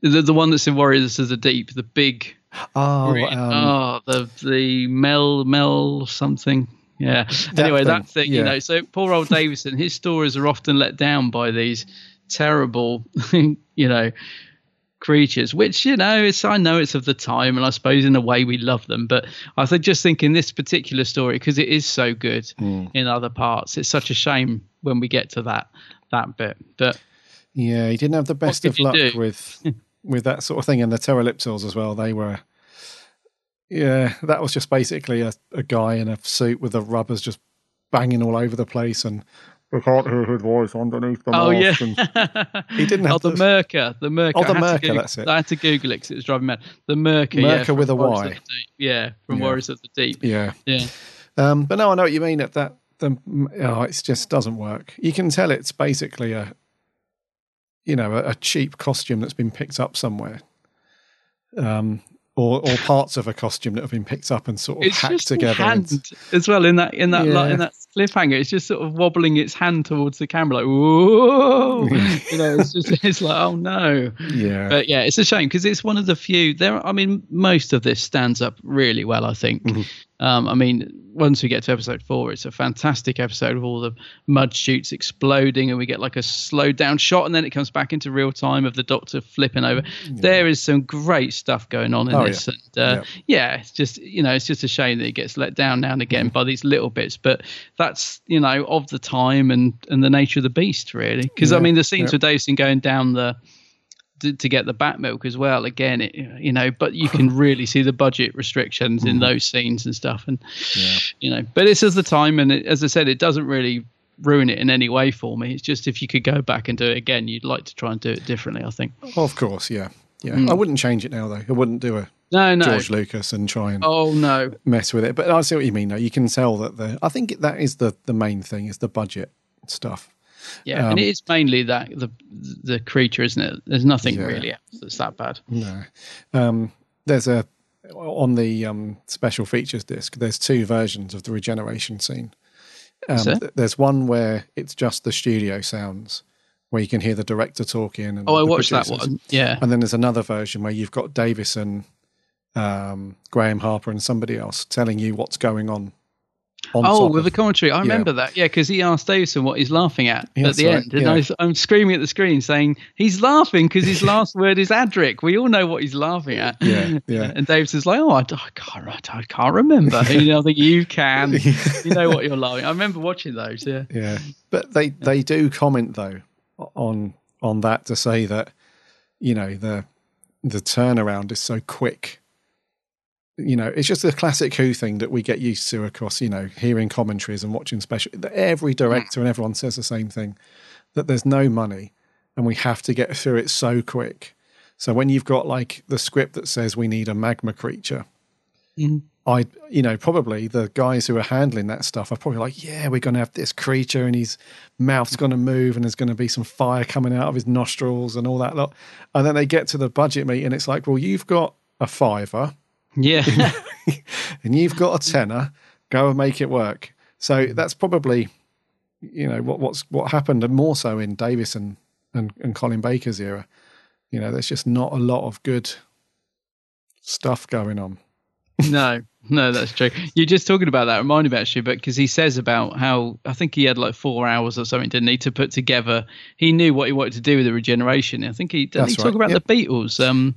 The the one that's in Warriors of the Deep. The big. Oh, green- um, oh, the the Mel Mel something. Yeah. anyway, thing, that thing, yeah. you know, so poor old Davison, his stories are often let down by these terrible, (laughs) you know, creatures, which, you know, it's, I know it's of the time, and I suppose in a way we love them, but I just think in this particular story, because it is so good Hmm. in other parts, it's such a shame when we get to that, that bit. But Yeah, he didn't have the best of luck do? with (laughs) with that sort of thing, and the Terileptils as well. They were, yeah, that was just basically a, a guy in a suit with the rubbers just banging all over the place, and you can't hear his voice underneath the Oh yeah, mask. and (laughs) he didn't have oh, the, the- Myrka, the Myrka. Oh, the I had to Myrka, Google- that's it. I had to Google it because it was driving me mad. The Myrka, Myrka from with a Warriors Y. of the Deep. Yeah, from Yeah. Warriors of the Deep. Yeah, Yeah, Um, but no, I know what you mean. That that the oh, it just doesn't work. You can tell it's basically a, you know, a, a cheap costume that's been picked up somewhere, um, or or parts of a costume that have been picked up and sort of it's hacked together. hand and- as well in that in that Yeah. li- in that cliffhanger. It's just sort of wobbling its hand towards the camera, like whoa, (laughs) you know. It's just it's like oh no. yeah, But yeah, it's a shame because it's one of the few. There, I mean, most of this stands up really well. I think. Mm-hmm. Um, I mean, once we get to episode four, it's a fantastic episode of all the mud chutes exploding, and we get like a slowed down shot, and then it comes back into real time of the Doctor flipping over. There is some great stuff going on in Oh, this, yeah. and uh, yeah. it's just you know, it's just a shame that it gets let down now and again by these little bits, but that's you know of the time and and the nature of the beast, really. Because I mean, the scenes yeah. with Davison going down the to, to get the bat milk as well. Again, it, you know, but you can (laughs) really see the budget restrictions in those scenes and stuff, and you know, but it's as the time, and it, as I said, it doesn't really ruin it in any way for me. It's just if you could go back and do it again, you'd like to try and do it differently. I think. of course, yeah, yeah. Mm. I wouldn't change it now though. I wouldn't do a No, no. George Lucas and try and Oh no. mess with it. But I see what you mean. Though you can tell that the I think that is the the main thing is the budget stuff. Yeah, Um, and it is mainly that the the creature, isn't it? There's nothing Yeah. really else that's that bad. No. Um, there's a on the um, special features disc. There's two versions of the regeneration scene. Um, Is there? th- there's one where it's just the studio sounds, where you can hear the director talking. And Oh, I watched that one. Yeah. And then there's another version where you've got Davison, um, Graeme Harper, and somebody else telling you what's going on. Oh, with of- the commentary, I remember that. Yeah, because he asked Davison what he's laughing at Yeah, at the right, end, and yeah. I was, I'm screaming at the screen saying he's laughing because his last (laughs) word is Adric. We all know what he's laughing at. Yeah, yeah. And Davison's like, "Oh, I, I can't, I can't remember." (laughs) you know, I think you can. (laughs) you know what you're laughing. I remember watching those. Yeah. Yeah, but they they do comment though on on that to say that you know the the turnaround is so quick. You know, it's just a classic Who thing that we get used to across. You know, hearing commentaries and watching special. Every director and everyone says the same thing that there's no money and we have to get through it so quick. So when you've got like the script that says we need a magma creature, Mhm. I, you know, probably the guys who are handling that stuff are probably like, yeah, we're going to have this creature and his mouth's going to move and there's going to be some fire coming out of his nostrils and all that lot. And then they get to the budget meeting, and it's like, well, you've got a fiver Yeah. (laughs) (laughs) and you've got a tenner. Go and make it work. So that's probably, you know, what what's what happened, and more so in Davis and, and, and Colin Baker's era. You know, there's just not a lot of good stuff going on. (laughs) no, no, that's true. You're just talking about that. Reminded me actually, but because he says about how I think he had like four hours or something, didn't he, to put together. He knew what he wanted to do with the regeneration. I think he didn't he That's talk about yep. the Beatles. Um,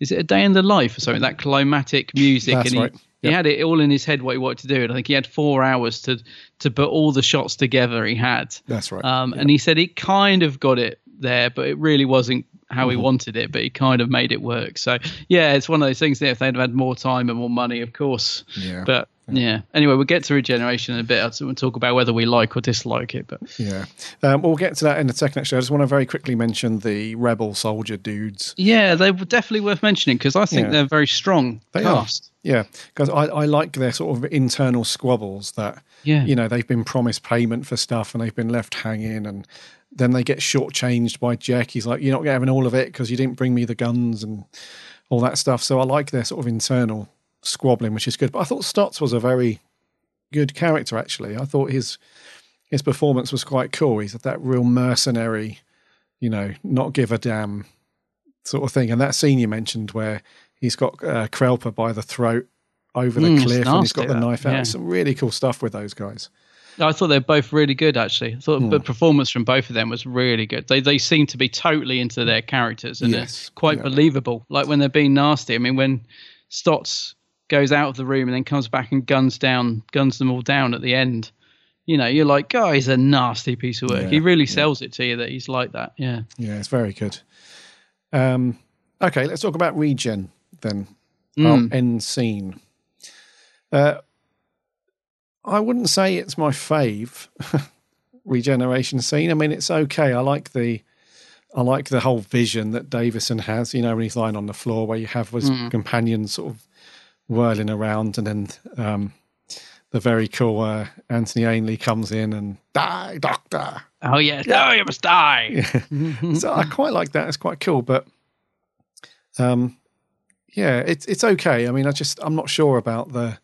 is it a day in the life or something? That climatic music, That's and he, right, he had it all in his head what he wanted to do. And I think he had four hours to to put all the shots together. He had. That's right. Um, and he said he kind of got it there, but it really wasn't how Mm-hmm. he wanted it. But he kind of made it work. So yeah, it's one of those things. There, if they'd have had more time and more money, of course. Yeah. But yeah. Anyway, we'll get to regeneration in a bit. We'll talk about whether we like or dislike it. But Yeah. Um, we'll get to that in a second, actually. I just want to very quickly mention the rebel soldier dudes. yeah, they were definitely worth mentioning because I think Yeah. they're very strong They cast. are. Yeah. Because I, I like their sort of internal squabbles that, Yeah. you know, they've been promised payment for stuff and they've been left hanging and then they get shortchanged by Jek. He's like, you're not having all of it because you didn't bring me the guns and all that stuff. So I like their sort of internal squabbling, which is good. But I thought Stotz was a very good character, actually. I thought his his performance was quite cool. He's that real mercenary, you know, not give a damn sort of thing. And that scene you mentioned where he's got uh, Krelper by the throat over the Mm, cliff and he's got the that, knife out. yeah. Some really cool stuff with those guys. I thought they were both really good. Actually, I thought Hmm. the performance from both of them was really good. They they seem to be totally into their characters and Yes, it's quite believable. Like when they're being nasty. I mean, when Stotz goes out of the room and then comes back and guns down, guns them all down at the end. You know, you're like, oh, he's a nasty piece of work. Yeah, he really yeah. sells it to you that he's like that. Yeah. Yeah, it's very good. Um, okay, let's talk about regen then. Mm. Our end scene. Uh, I wouldn't say it's my fave (laughs) regeneration scene. I mean, it's okay. I like the, I like the whole vision that Davison has. You know, when he's lying on the floor, where you have his Mm. companions sort of whirling around, and then um, the very cool uh, Anthony Ainley comes in and die, Doctor. Oh yes. No, you must die. (laughs) so I quite like that. It's quite cool, but um, yeah, it's it's okay. I mean, I just I'm not sure about the.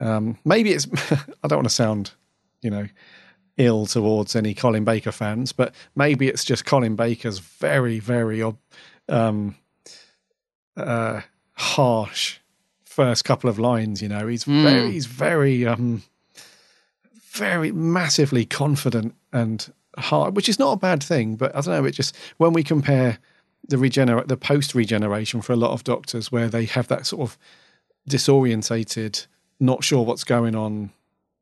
Um, maybe it's (laughs) I don't want to sound, you know, ill towards any Colin Baker fans, but maybe it's just Colin Baker's very very ob- um, uh, harsh first couple of lines. You know, he's Mm. very he's very um, very massively confident and hard, which is not a bad thing. But I don't know. It just when we compare the regenerate the post regeneration for a lot of doctors, where they have that sort of disorientated, not sure what's going on,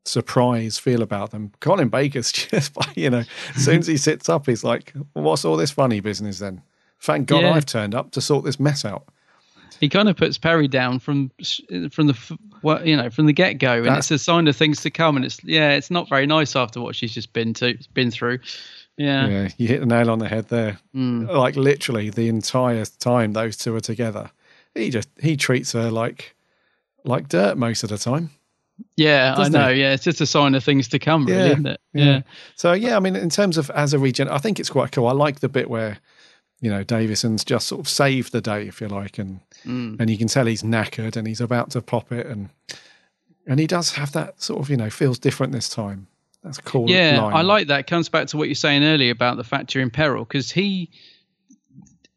surprise feel about them. Colin Baker's (laughs) just you know, as soon as he sits up, he's like, "What's all this funny business then?" Thank God Yeah. I've turned up to sort this mess out. He kind of puts Peri down from from the you know from the get go, and That's- it's a sign of things to come. And it's yeah, it's not very nice after what she's just been to been through. Yeah, Yeah, you hit the nail on the head there. Mm. Like literally the entire time those two are together, he just he treats her like like dirt most of the time. yeah, I know. Yeah, it's just a sign of things to come, really, isn't it? Yeah. So yeah, I mean, in terms of as a regen, I think it's quite cool. I like the bit where you know Davison's just sort of saved the day, if you like, and Mm. and you can tell he's knackered and he's about to pop it, and and he does have that sort of you know feels different this time. That's cool. Yeah, line. I like that. It comes back to what you're saying earlier about the fact you're in peril because he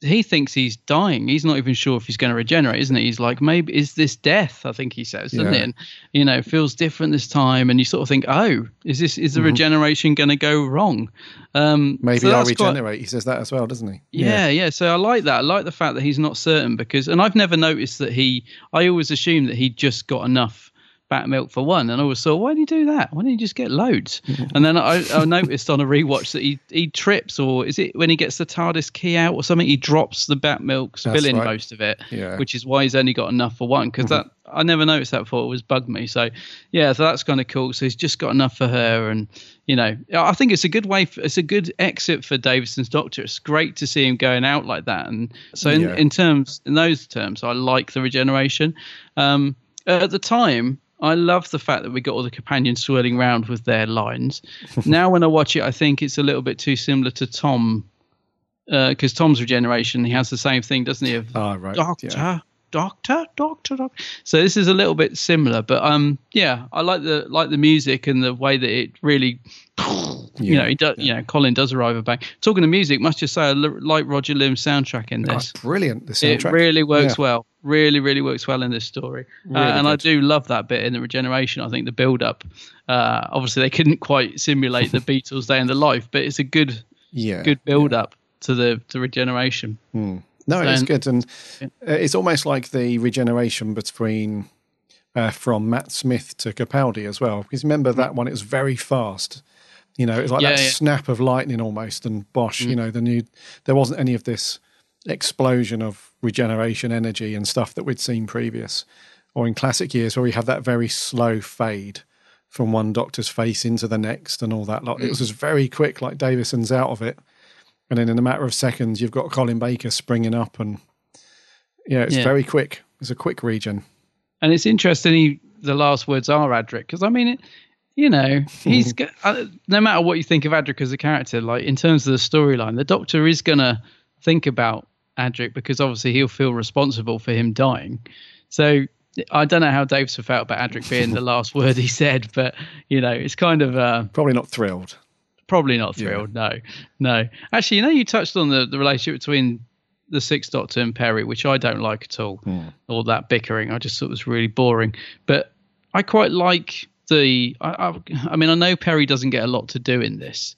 he thinks he's dying. He's not even sure if he's going to regenerate, isn't he? He's like, maybe is this death? I think he says, doesn't Yeah. it? And, you know, feels different this time, and you sort of think, oh, is this is the Mhm. regeneration going to go wrong? Um, Maybe so I'll that's quite- regenerate. He says that as well, doesn't he? yeah, yeah. So I like that. I like the fact that he's not certain because, and I've never noticed that he. I always assumed that he just got enough bat milk for one, and I always thought, why did he do that? Why didn't he just get loads? and then I, I noticed on a rewatch that he he trips, or is it when he gets the TARDIS key out or something? He drops the bat milk, spilling right. most of it, Yeah. which is why he's only got enough for one. Because that I never noticed that before. It was bugged me. So yeah, so that's kind of cool. So he's just got enough for her, and you know, I think it's a good way. For, it's a good exit for Davison's Doctor. It's great to see him going out like that. And so in, Yeah. in terms, in those terms, I like the regeneration. Um, at the time. I love the fact that we got all the companions swirling around with their lines. (laughs) now, when I watch it, I think it's a little bit too similar to Tom, because Tom's regeneration, he has the same thing, doesn't he? Of Ah, right. Doctor, yeah. doctor, doctor, doctor. So this is a little bit similar, but um, yeah, I like the like the music and the way that it really, (laughs) you know, he does. You know, Colin does arrive bang. Talking to music, must just say I li- like Roger Limb's soundtrack in Oh, this. brilliant. The soundtrack It really works Yeah. well. Really, really works well in this story. Uh, Really and I do love that bit in the regeneration. I think the build up. Uh, obviously, they couldn't quite simulate the (laughs) Beatles' day in the life, but it's a good, Yeah, good build up to the to regeneration. Hmm. No, it's good, and uh, it's almost like the regeneration between uh, from Matt Smith to Capaldi as well. Because remember that one; it was very fast. You know, it's like Yeah, that yeah. snap of lightning almost. And Bosch, Mm. you know, the new there wasn't any of this explosion of regeneration energy and stuff that we'd seen previous, or in classic years where we have that very slow fade from one doctor's face into the next and all that lot. It was just very quick, like Davison's out of it. And then in a matter of seconds, you've got Colin Baker springing up, and yeah, it's Yeah. very quick. It's a quick region. And it's interesting. He, the last words are Adric because I mean, it, you know, he's go- uh, no matter what you think of Adric as a character, like in terms of the storyline, the Doctor is gonna think about Adric because obviously he'll feel responsible for him dying. So I don't know how Dave's felt about Adric being the (laughs) last word he said, but you know, it's kind of uh, Probably not thrilled. probably not thrilled. No, no. Actually, you know, you touched on the, the relationship between the Sixth Doctor and Peri, which I don't like at all, all that bickering. I just thought was really boring. But I quite like the. I, I, I mean, I know Peri doesn't get a lot to do in this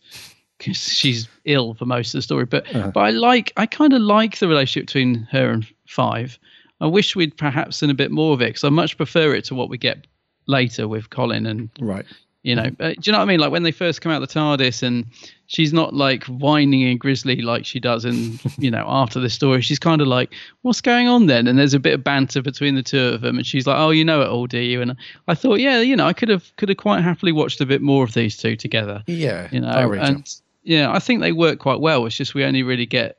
because she's ill for most of the story. But Uh-huh. but I like. I kind of like the relationship between her and Five. I wish we'd perhaps seen a bit more of it because I much prefer it to what we get later with Colin and right. you know, uh, do you know what I mean? Like when they first come out of the TARDIS and she's not like whining and grizzly like she does in, (laughs) you know, after the story. She's kind of like, what's going on then? And there's a bit of banter between the two of them. And she's like, oh, you know it all, do you? And I thought, yeah, you know, I could have could have quite happily watched a bit more of these two together. Yeah, You know, I read you. and yeah, I think they work quite well. It's just we only really get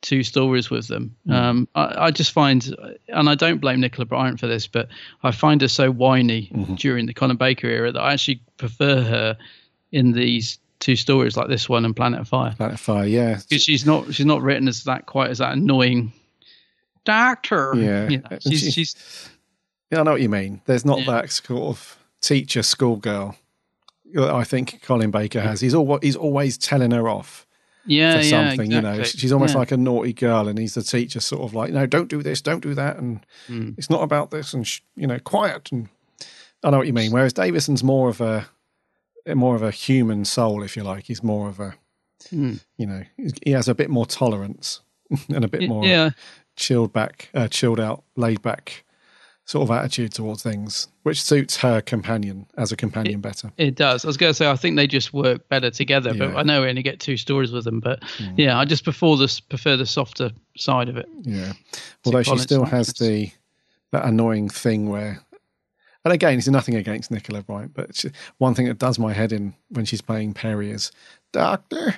two stories with them. Mm. Um, I, I just find, and I don't blame Nicola Bryant for this, but I find her so whiny Mm-hmm. during the Colin Baker era that I actually prefer her in these two stories like this one and Planet of Fire. Planet of Fire, yeah. Because she's not she's not written as that quite as that annoying doctor. Yeah. You know, (laughs) she's, she- she's Yeah, I know what you mean. There's not that sort of teacher schoolgirl that I think Colin Baker has. He's all he's always telling her off yeah, for yeah, something. You know, she's almost Yeah. like a naughty girl, and he's the teacher, sort of like, no, don't do this, don't do that, and Mm. it's not about this, and sh- you know, quiet. And I know what you mean. Whereas Davison's more of a more of a human soul, if you like. He's more of a Mm. you know, he has a bit more tolerance (laughs) and a bit more yeah. chilled back, uh, chilled out, laid back sort of attitude towards things, which suits her companion as a companion better. It does. I was going to say I think they just work better together. But I know we only get two stories with them. But yeah, I just prefer this prefer the softer side of it. Yeah. Although she still has the that annoying thing where, and again, it's nothing against Nicola Bryant, but she, one thing that does my head in when she's playing Peri is, Doctor,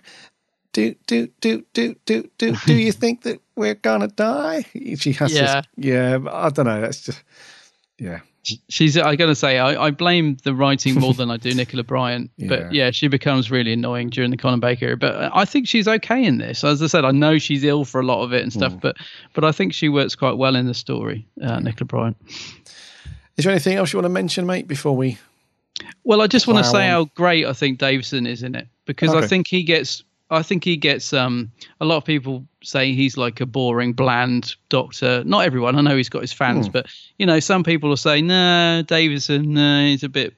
do do do do do do do you (laughs) think that we're gonna die? She has Yeah. this, yeah. I don't know. That's just, yeah. She's. I got to say, I, I blame the writing more than I do (laughs) Nicola Bryant. Yeah. But yeah, she becomes really annoying during the Colin Baker. era. But I think she's okay in this. As I said, I know she's ill for a lot of it and stuff. Mm. But but I think she works quite well in the story, uh, Nicola Bryant. Is there anything else you want to mention, mate, before we? Well, I just want to say on. how great I think Davison is in it because I think he gets. I think he gets. Um, a lot of people say he's like a boring, bland doctor. Not everyone. I know he's got his fans, Hmm. but you know, some people will say, "No, Davison, no, he's a bit."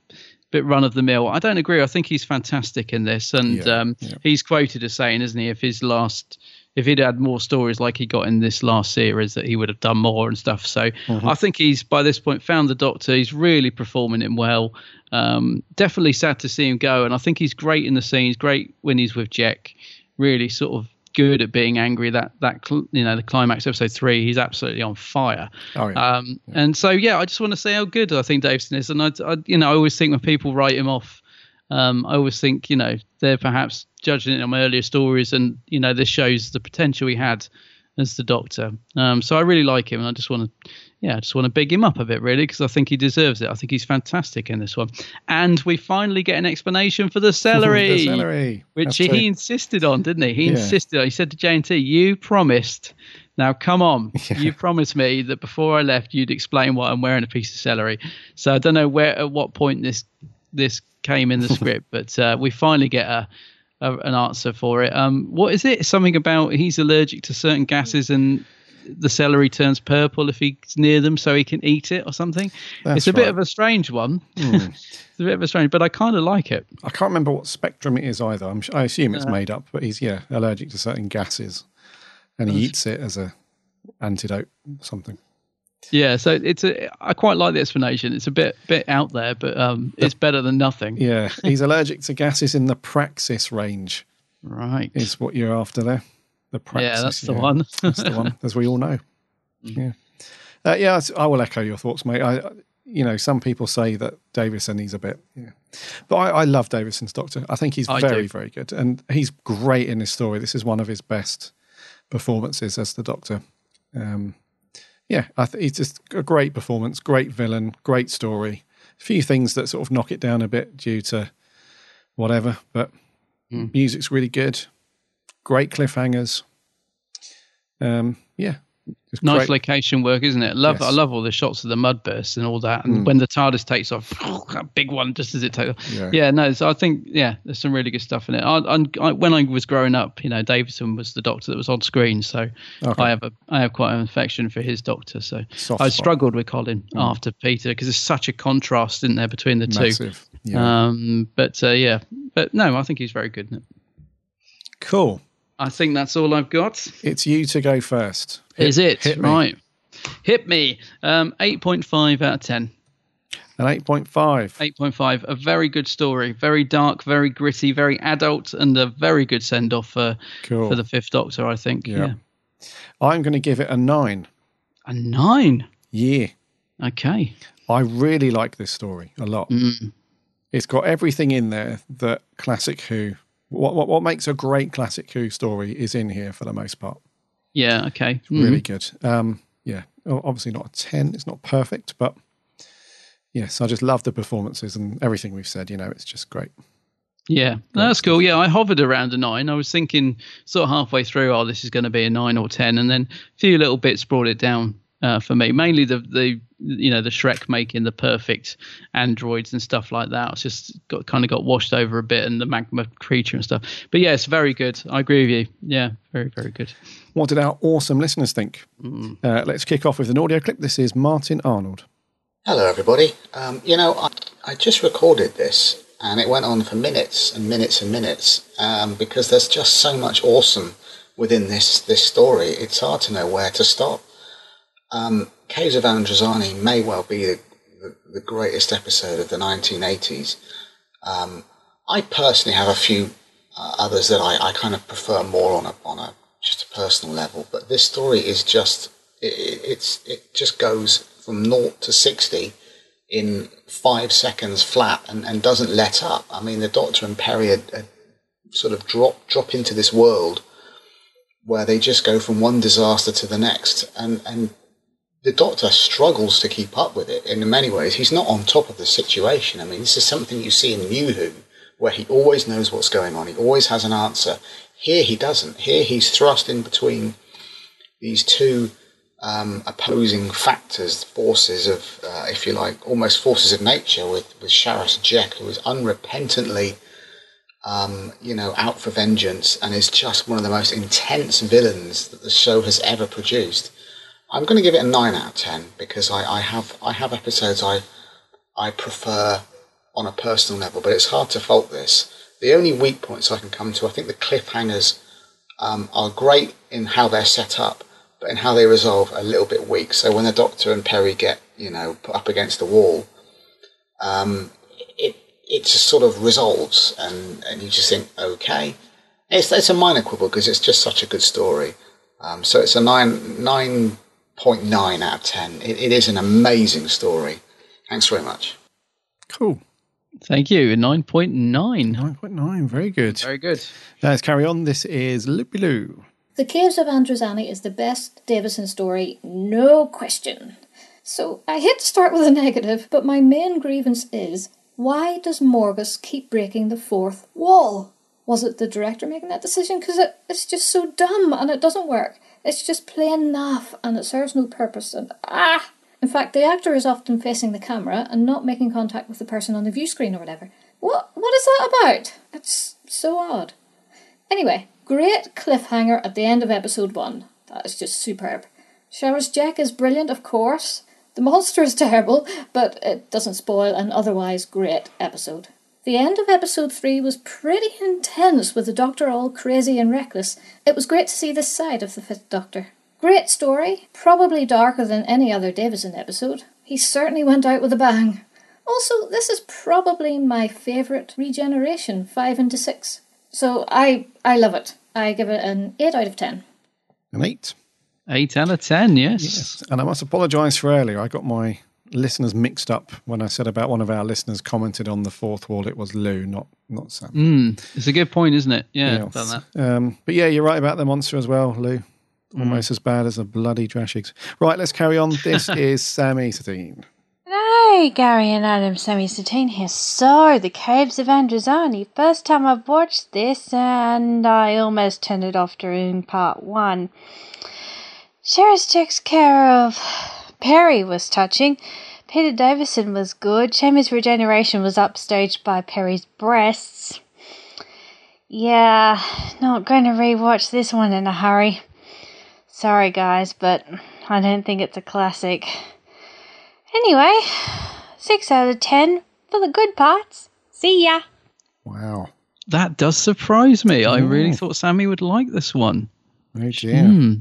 Bit run of the mill. I don't agree. I think he's fantastic in this, and Yeah, um, he's quoted as saying, "Isn't he? If his last, if he'd had more stories like he got in this last series, that he would have done more and stuff." So Mhm. I think he's by this point found the Doctor. He's really performing him well. Um, definitely sad to see him go, and I think he's great in the scenes. Great when he's with Jek. Really sort of good at being angry. That that you know the climax episode three, he's absolutely on fire. Oh yeah. Um, And so yeah, I just want to say how good I think Davison is, and I, I you know I always think when people write him off. Um, I always think, you know, they're perhaps judging it on earlier stories, and you know, this shows the potential he had as the Doctor. Um, so I really like him, and I just want to, yeah, I just want to big him up a bit, really, because I think he deserves it. I think he's fantastic in this one, and we finally get an explanation for the (laughs) celery, The celery. which he insisted on, didn't he? He Yeah. insisted. He said to JNT, "You promised." Now come on, (laughs) you promised me that before I left, you'd explain why I'm wearing a piece of celery. So I don't know where at what point this this came in the (laughs) script, but uh, we finally get a, a an answer for it. Um, what is it? Something about he's allergic to certain gases and the celery turns purple if he's near them, so he can eat it or something. That's it's a bit of a strange one. (laughs) Hmm. it's a bit of a strange, but I kind of like it. I can't remember what spectrum it is either. I'm, I assume it's Uh, made up, but he's yeah allergic to certain gases, and he eats it as a antidote something. Yeah, so it's a. I quite like the explanation. It's a bit bit out there, but um, it's better than nothing. Yeah, (laughs) he's allergic to gases in the praxis range. Right, is what you're after there. The praxis. Yeah, that's the one. that's the one, (laughs) as we all know. Yeah, uh, yeah. I will echo your thoughts, mate. I, you know, some people say that Davison he's a bit, yeah, but I, I love Davison's Doctor. I think he's I very, do. very good, and he's great in his story. This is one of his best performances as the Doctor. Um, yeah, I th- he's just a great performance, great villain, great story. A few things that sort of knock it down a bit due to whatever, but music's really good. Great cliffhangers. Um, yeah, Just Nice great- location work, isn't it? Love, Yes. I love all the shots of the mud bursts and all that, and Mm. when the TARDIS takes off, (laughs) that big one just as it takes off. Yeah. Yeah, no. So I think yeah, there's some really good stuff in it. I, I, when I was growing up, you know, Davison was the Doctor that was on screen, so Okay. I have a I have quite an affection for his Doctor. So Soft I spot. struggled with Colin Mm. after Peter because there's such a contrast, isn't there, between the Massive, two? yeah. Um, but uh, yeah, but no, I think he's very good. In it. Cool. I think that's all I've got. It's you to go first. Is it hit right? Hit me. Um, eight point five out of ten. An eight point five. Eight point five. A very good story. Very dark. Very gritty. Very adult, and a very good send off for Cool. for the Fifth Doctor. I think. Yeah. Yeah. I'm going to give it a nine. A nine. Yeah. Okay. I really like this story a lot. Mm. It's got everything in there that classic Who. What, what what makes a great classic Who story is in here for the most part. Yeah. Okay. Really Mm. good. Um, yeah, obviously not a ten. It's not perfect, but yes, I just love the performances and everything we've said. You know, it's just great. Yeah, that's cool. Yeah, I hovered around a nine. I was thinking sort of halfway through, oh, this is going to be a nine or ten, and then a few little bits brought it down uh, for me. Mainly the the you know the Shrek making the perfect androids and stuff like that. It's just got kind of got washed over a bit, and the magma creature and stuff. But yeah, it's very good. I agree with you. Yeah, very very good. What did our awesome listeners think? Mm. Uh, let's kick off with an audio clip. This is Martin Arnold. Hello, everybody. Um, you know, I, I just recorded this and it went on for minutes and minutes and minutes um, because there's just so much awesome within this, this story. It's hard to know where to stop. Um, Caves of Androzani may well be the, the, the greatest episode of the 1980s. Um, I personally have a few uh, others that I, I kind of prefer more on a, on a just a personal level, but this story is just it, it- it's it just goes from naught to sixty in five seconds flat and, and doesn't let up. I mean, the Doctor and Peri had, had sort of drop drop into this world where they just go from one disaster to the next, and and the Doctor struggles to keep up with it. In many ways, he's not on top of the situation. I mean, this is something you see in New Who, where he always knows what's going on. He always has an answer. Here, he doesn't. Here, he's thrust in between these two um, opposing factors, forces of, uh, if you like, almost forces of nature, with with Sharaz Jek, who is unrepentantly, um, you know, out for vengeance, and is just one of the most intense villains that the show has ever produced. I'm going to give it a nine out of ten because I, I have I have episodes I I prefer on a personal level, but it's hard to fault this. The only weak points I can come to, I think the cliffhangers um, are great in how they're set up, but in how they resolve, a little bit weak. So when the Doctor and Peri get, you know, put up against the wall, um, it it just sort of resolves, and, and you just think, okay, it's it's a minor quibble because it's just such a good story. Um, so it's a nine nine point nine out of ten. It, it is an amazing story. Thanks very much. Cool. Thank you. Nine point nine. Nine point nine. Very good. Very good. Let's carry on. This is Loopy Loo. The Caves of Androzani is the best Davison story, no question. So I hate to start with a negative, but my main grievance is why does Morgus keep breaking the fourth wall? Was it the director making that decision? Because it, it's just so dumb and it doesn't work. It's just plain naff and it serves no purpose. And ah! In fact, the actor is often facing the camera and not making contact with the person on the view screen or whatever. What what is that about? It's so odd. Anyway, great cliffhanger at the end of episode one. That is just superb. Sharaz Jek is brilliant, of course. The monster is (laughs) terrible, but it doesn't spoil an otherwise great episode. The end of episode three was pretty intense with the Doctor all crazy and reckless. It was great to see this side of the Fifth Doctor. Great story, probably darker than any other Davison episode. He certainly went out with a bang. Also, this is probably my favourite regeneration, 5 into 6. So I I love it. I give it an 8 out of 10. An eight. Eight out of ten. Yes. Yes. And I must apologise for earlier. I got my listeners mixed up when I said about one of our listeners commented on the fourth wall. It was Lou, not not Sam. Mm, it's a good point, isn't it? Yeah. Yes. done that. Um, but yeah, you're right about the monster as well, Lou. Almost as bad as a bloody Drashigs. Right, let's carry on. This (laughs) is Sammy Satine. Hey, Gary and Adam, Sammy Satine here. So, The Caves of Androzani. First time I've watched this, and I almost turned it off during part one. Sheriff's takes care of Peri was touching. Peter Davison was good. Seamus regeneration was upstaged by Peri's breasts. Yeah, not going to rewatch this one in a hurry. Sorry, guys, but I don't think it's a classic. Anyway, 6 out of 10 for the good parts. See ya. Wow. That does surprise me. I really thought Sammy would like this one. Oh dear. Hmm.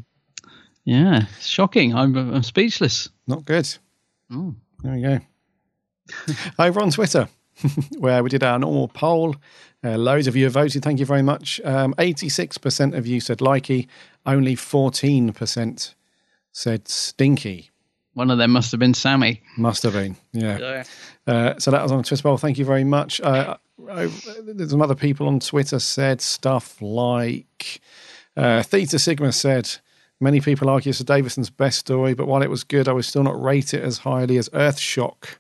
Yeah, shocking. I'm, I'm speechless. Not good. Oh. There we go. (laughs) Over on Twitter, (laughs) where we did our normal poll. Uh, loads of you have voted. Thank you very much. Um, 86% of you said likey. Only 14% said stinky. One of them must have been Sammy. Must have been, yeah. (laughs) Yeah. Uh, so that was on Twitter poll. Thank you very much. Uh, there's some other people on Twitter said stuff like uh, Theta Sigma said many people argue it's Davison's best story, but while it was good, I would still not rate it as highly as Earthshock.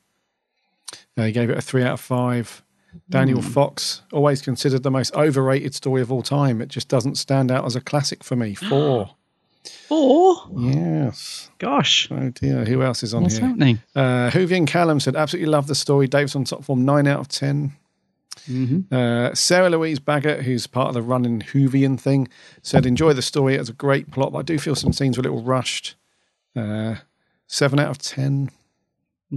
Uh, he gave it a three out of five. Daniel Hmm. Fox always considered the most overrated story of all time. It just doesn't stand out as a classic for me. (gasps) Four. Four? Yes. Gosh. Oh dear. Who else is on What's here? happening? Uh, Whovian Callum said, absolutely love the story. Davison top form, 9 out of 10. Mm-hmm. Uh, Sarah Louise Baggett, who's part of the running Whovian thing, said, enjoy the story. It's a great plot, but I do feel some scenes were a little rushed. Uh, 7 out of 10.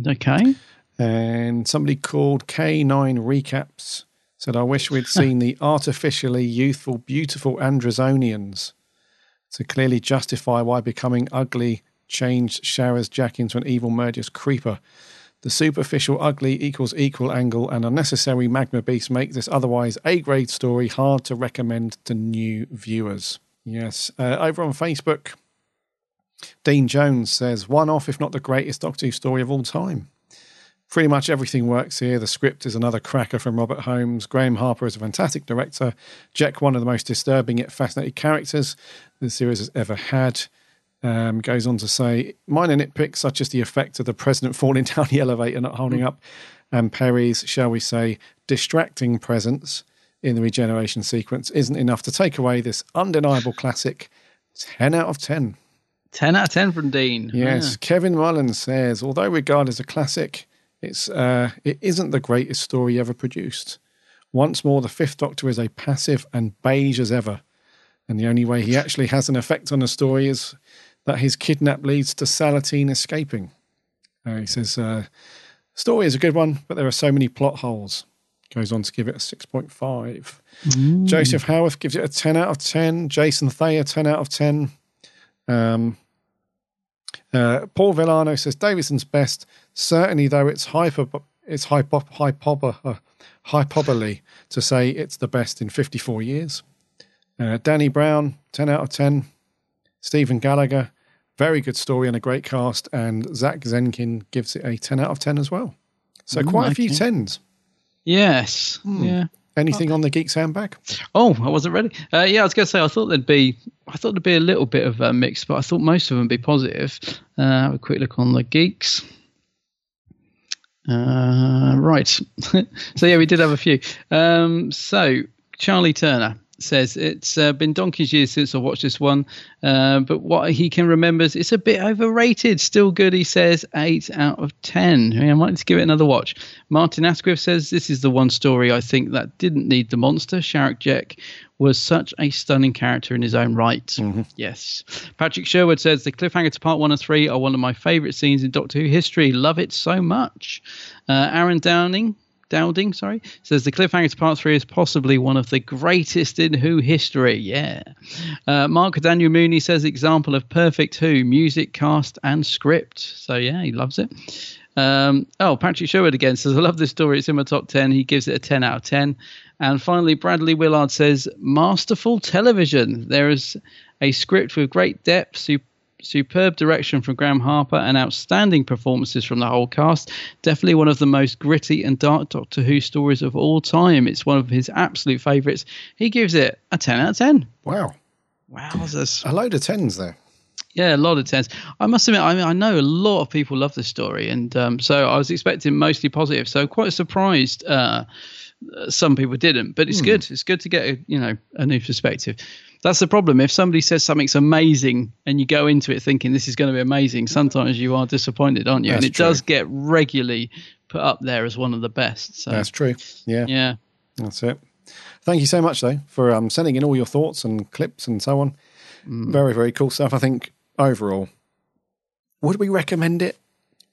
Okay. And somebody called K9 Recaps said, I wish we'd seen the (laughs) artificially youthful, beautiful Androzonians to clearly justify why becoming ugly changed Sharaz Jek into an evil, murderous creeper. The superficial ugly equals equal angle and unnecessary magma beast make this otherwise A grade story hard to recommend to new viewers. Yes. Uh, over on Facebook, Dean Jones says, one off, if not the greatest Doctor Who story of all time. Pretty much everything works here. The script is another cracker from Robert Holmes. Graeme Harper is a fantastic director. Jek, one of the most disturbing yet fascinating characters the series has ever had. Um, goes on to say, minor nitpicks such as the effect of the president falling (laughs) down the elevator, not holding up, and Peri's, shall we say, distracting presence in the regeneration sequence isn't enough to take away this undeniable classic. 10 out of 10. 10 out of 10 from Dean. Yes, Kevin Mullen says, although regarded as a classic, it's uh, it isn't the greatest story ever produced. Once more, the Fifth Doctor is a passive and beige as ever, and the only way he actually has an effect on the story is that his kidnap leads to Salateen escaping. Uh, he says, uh, story is a good one, but there are so many plot holes. Goes on to give it a 6.5. Joseph Howarth gives it a 10 out of 10. Jason Thayer, 10 out of 10. Um, uh, Paul Villano says Davison's best, certainly though it's hyper, it's hypo, hypober, uh, hyperbole to say it's the best in 54 years. Uh, Danny Brown, 10 out of 10. Stephen Gallagher, very good story and a great cast. And Zach Zenkin gives it a 10 out of 10 as well. So Mm, quite a few okay. tens. Yes. Yeah. Anything on the Geeks handbag? Oh, I wasn't ready. Uh, yeah, I was going to say I thought there'd be I thought there'd be a little bit of a mix, but I thought most of them would be positive. Uh, have a quick look on the geeks. Uh, right. (laughs) so yeah, we did have a few. Um, so Charlie Turner says it's uh, been donkey's years since I watched this one, uh, but what he can remember is it's a bit overrated. Still good, he says. Eight out of ten. Yeah, I might to give it another watch. Martin Asquith says this is the one story I think that didn't need the monster. Sharaz Jek was such a stunning character in his own right. Yes. Patrick Sherwood says the cliffhanger to part one and three are one of my favourite scenes in Doctor Who history. Love it so much. Uh, Aaron Downing. Dowding, sorry, says the cliffhanger to part three is possibly one of the greatest in Who history. Yeah. Uh, Mark Daniel Mooney says example of perfect Who music, cast, and script. So yeah, he loves it. Um, oh, Patrick Sherwood again says, I love this story. It's in my top 10. He gives it a 10 out of 10. And finally, Bradley Willard says, masterful television. There is a script with great depth, su- superb direction from Graeme Harper, and outstanding performances from the whole cast. Definitely one of the most gritty and dark Doctor Who stories of all time. It's one of his absolute favourites. He gives it a 10 out of 10. Wow. Wowzers. A load of tens there. Yeah, a lot of tens. I must admit, I mean, I know a lot of people love this story, and um, so I was expecting mostly positive. So quite surprised. Uh, uh, some people didn't, but it's Hmm. good. It's good to get a you know a new perspective. That's the problem. If somebody says something's amazing and you go into it thinking this is going to be amazing, sometimes you are disappointed, aren't you? That's and it true. does get regularly put up there as one of the best. So That's true. Yeah. yeah. That's it. Thank you so much, though, for um, sending in all your thoughts and clips and so on. Mm. Very, very cool stuff. I think overall, would we recommend it?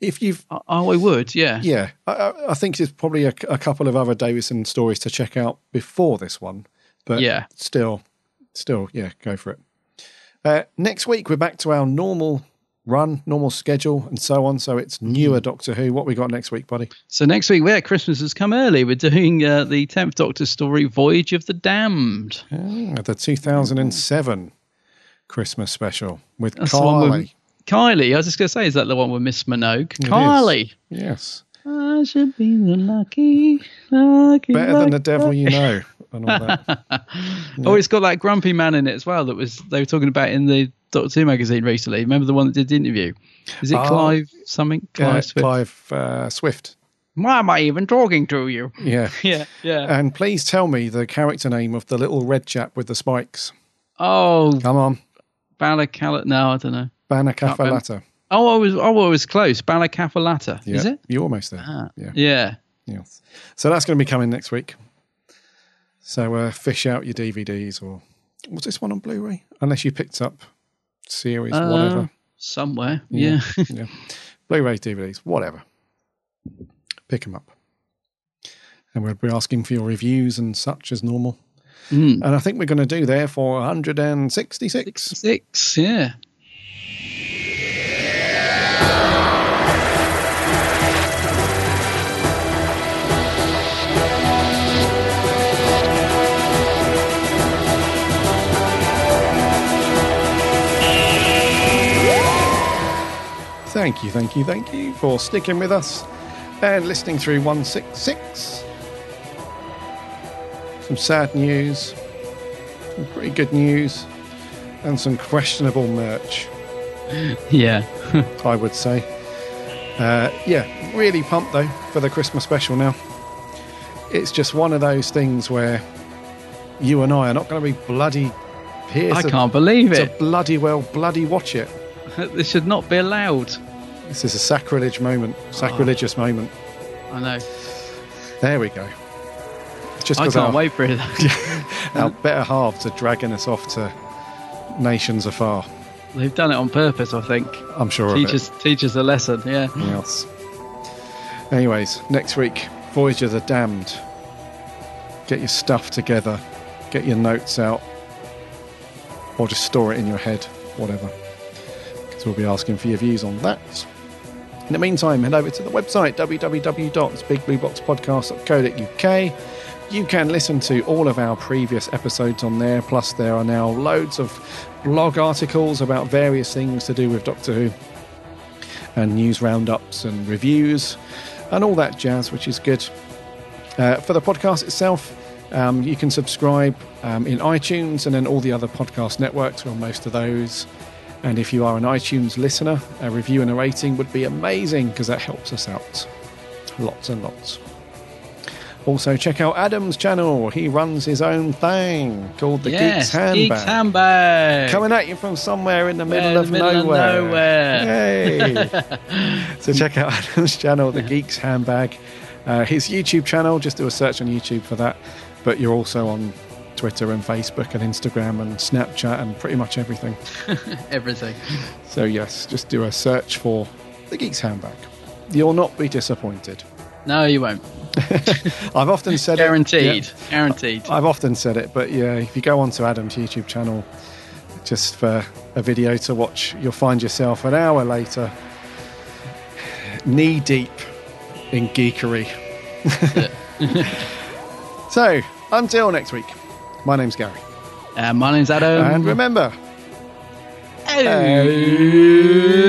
If you've, oh, I would, yeah, yeah. I, I, I think there's probably a, a couple of other Davison stories to check out before this one, but Yeah. still, still, yeah, go for it. Uh, next week we're back to our normal run, normal schedule, and so on. So it's newer Doctor Who. What we got next week, buddy? So next week, yeah, Christmas has come early. We're doing uh, the tenth Doctor story, Voyage of the Damned. Ah, the 2007 Christmas special with That's the with Kylie. I was just going to say, is that the one with Miss Minogue? It is. Kylie. Yes. I should be the lucky, lucky. Better than the devil you know. And all that. (laughs) Oh, it's got that grumpy man in it as well. That was they were talking about in the Doctor Who magazine recently. Remember the one that did the interview? Is it Oh, Clive something? Yeah, Clive Swift. Clive uh, Swift. Why am I even talking to you? Yeah. (laughs) Yeah, yeah. And please tell me the character name of the little red chap with the spikes. Oh, Come on. Balacala. No, I don't know. Banacafalata. Oh, I was. Oh, I was close. Balacafalata. Yeah. Is it? You're almost there. Ah, yeah. Yeah. Yes. So that's going to be coming next week. So uh, fish out your DVDs or was this one on Blu-ray? Unless you picked up series, Uh, whatever. Somewhere. Yeah. yeah. Blu-ray, DVDs, whatever. Pick them up. And we'll be asking for your reviews and such as normal. Mm. And I think we're going to do there for 166. Six. Yeah. Thank you, thank you, thank you for sticking with us and listening through 166. Some sad news, some pretty good news, and some questionable merch, (laughs) Yeah. (laughs) I would say. Uh, yeah, really pumped though for the Christmas special now. It's just one of those things where you and I are not going to be bloody here. I to- can't believe it. bloody well, bloody watch it. (laughs) this should not be allowed. This is a sacrilege moment, sacrilegious oh. moment. I know. There we go. Just I can't our, wait for it. (laughs) our better halves are dragging us off to nations afar. They've done it on purpose, I think. I'm sure of Teach it. us, teach us a lesson. Yeah. Yes. Anyways, next week, Voyage of the Damned. Get your stuff together, get your notes out, or just store it in your head, whatever. So we'll be asking for your views on that. In the meantime, head over to the website www.bigblueboxpodcast.co.uk. You can listen to all of our previous episodes on there, plus there are now loads of blog articles about various things to do with Doctor Who and news roundups and reviews and all that jazz, which is good. Uh, for the podcast itself, um, you can subscribe um, in iTunes and then all the other podcast networks. We're on most of those. And if you are an iTunes listener, a review and a rating would be amazing because that helps us out lots and lots. Also, check out Adam's channel. He runs his own thing called the yes, Geeks Handbag. Geeks Handbag. Coming at you from somewhere in the middle, Yeah, of, the middle of nowhere. nowhere. Yay! so check out Adam's channel, The Geeks Handbag. Uh, his YouTube channel, just do a search on YouTube for that. But you're also on Twitter and Facebook and Instagram and Snapchat and pretty much everything. (laughs) Everything. So yes, just do a search for The Geeks Handbag. You'll not be disappointed. No, you won't. (laughs) I've often said Guaranteed. it. yeah. Guaranteed. I've often said it, but yeah, if you go onto Adam's YouTube channel just for a video to watch, you'll find yourself an hour later knee deep in geekery. (laughs) so, until next week, my name's Gary. And my name's Adam. And remember. Hey. Hey.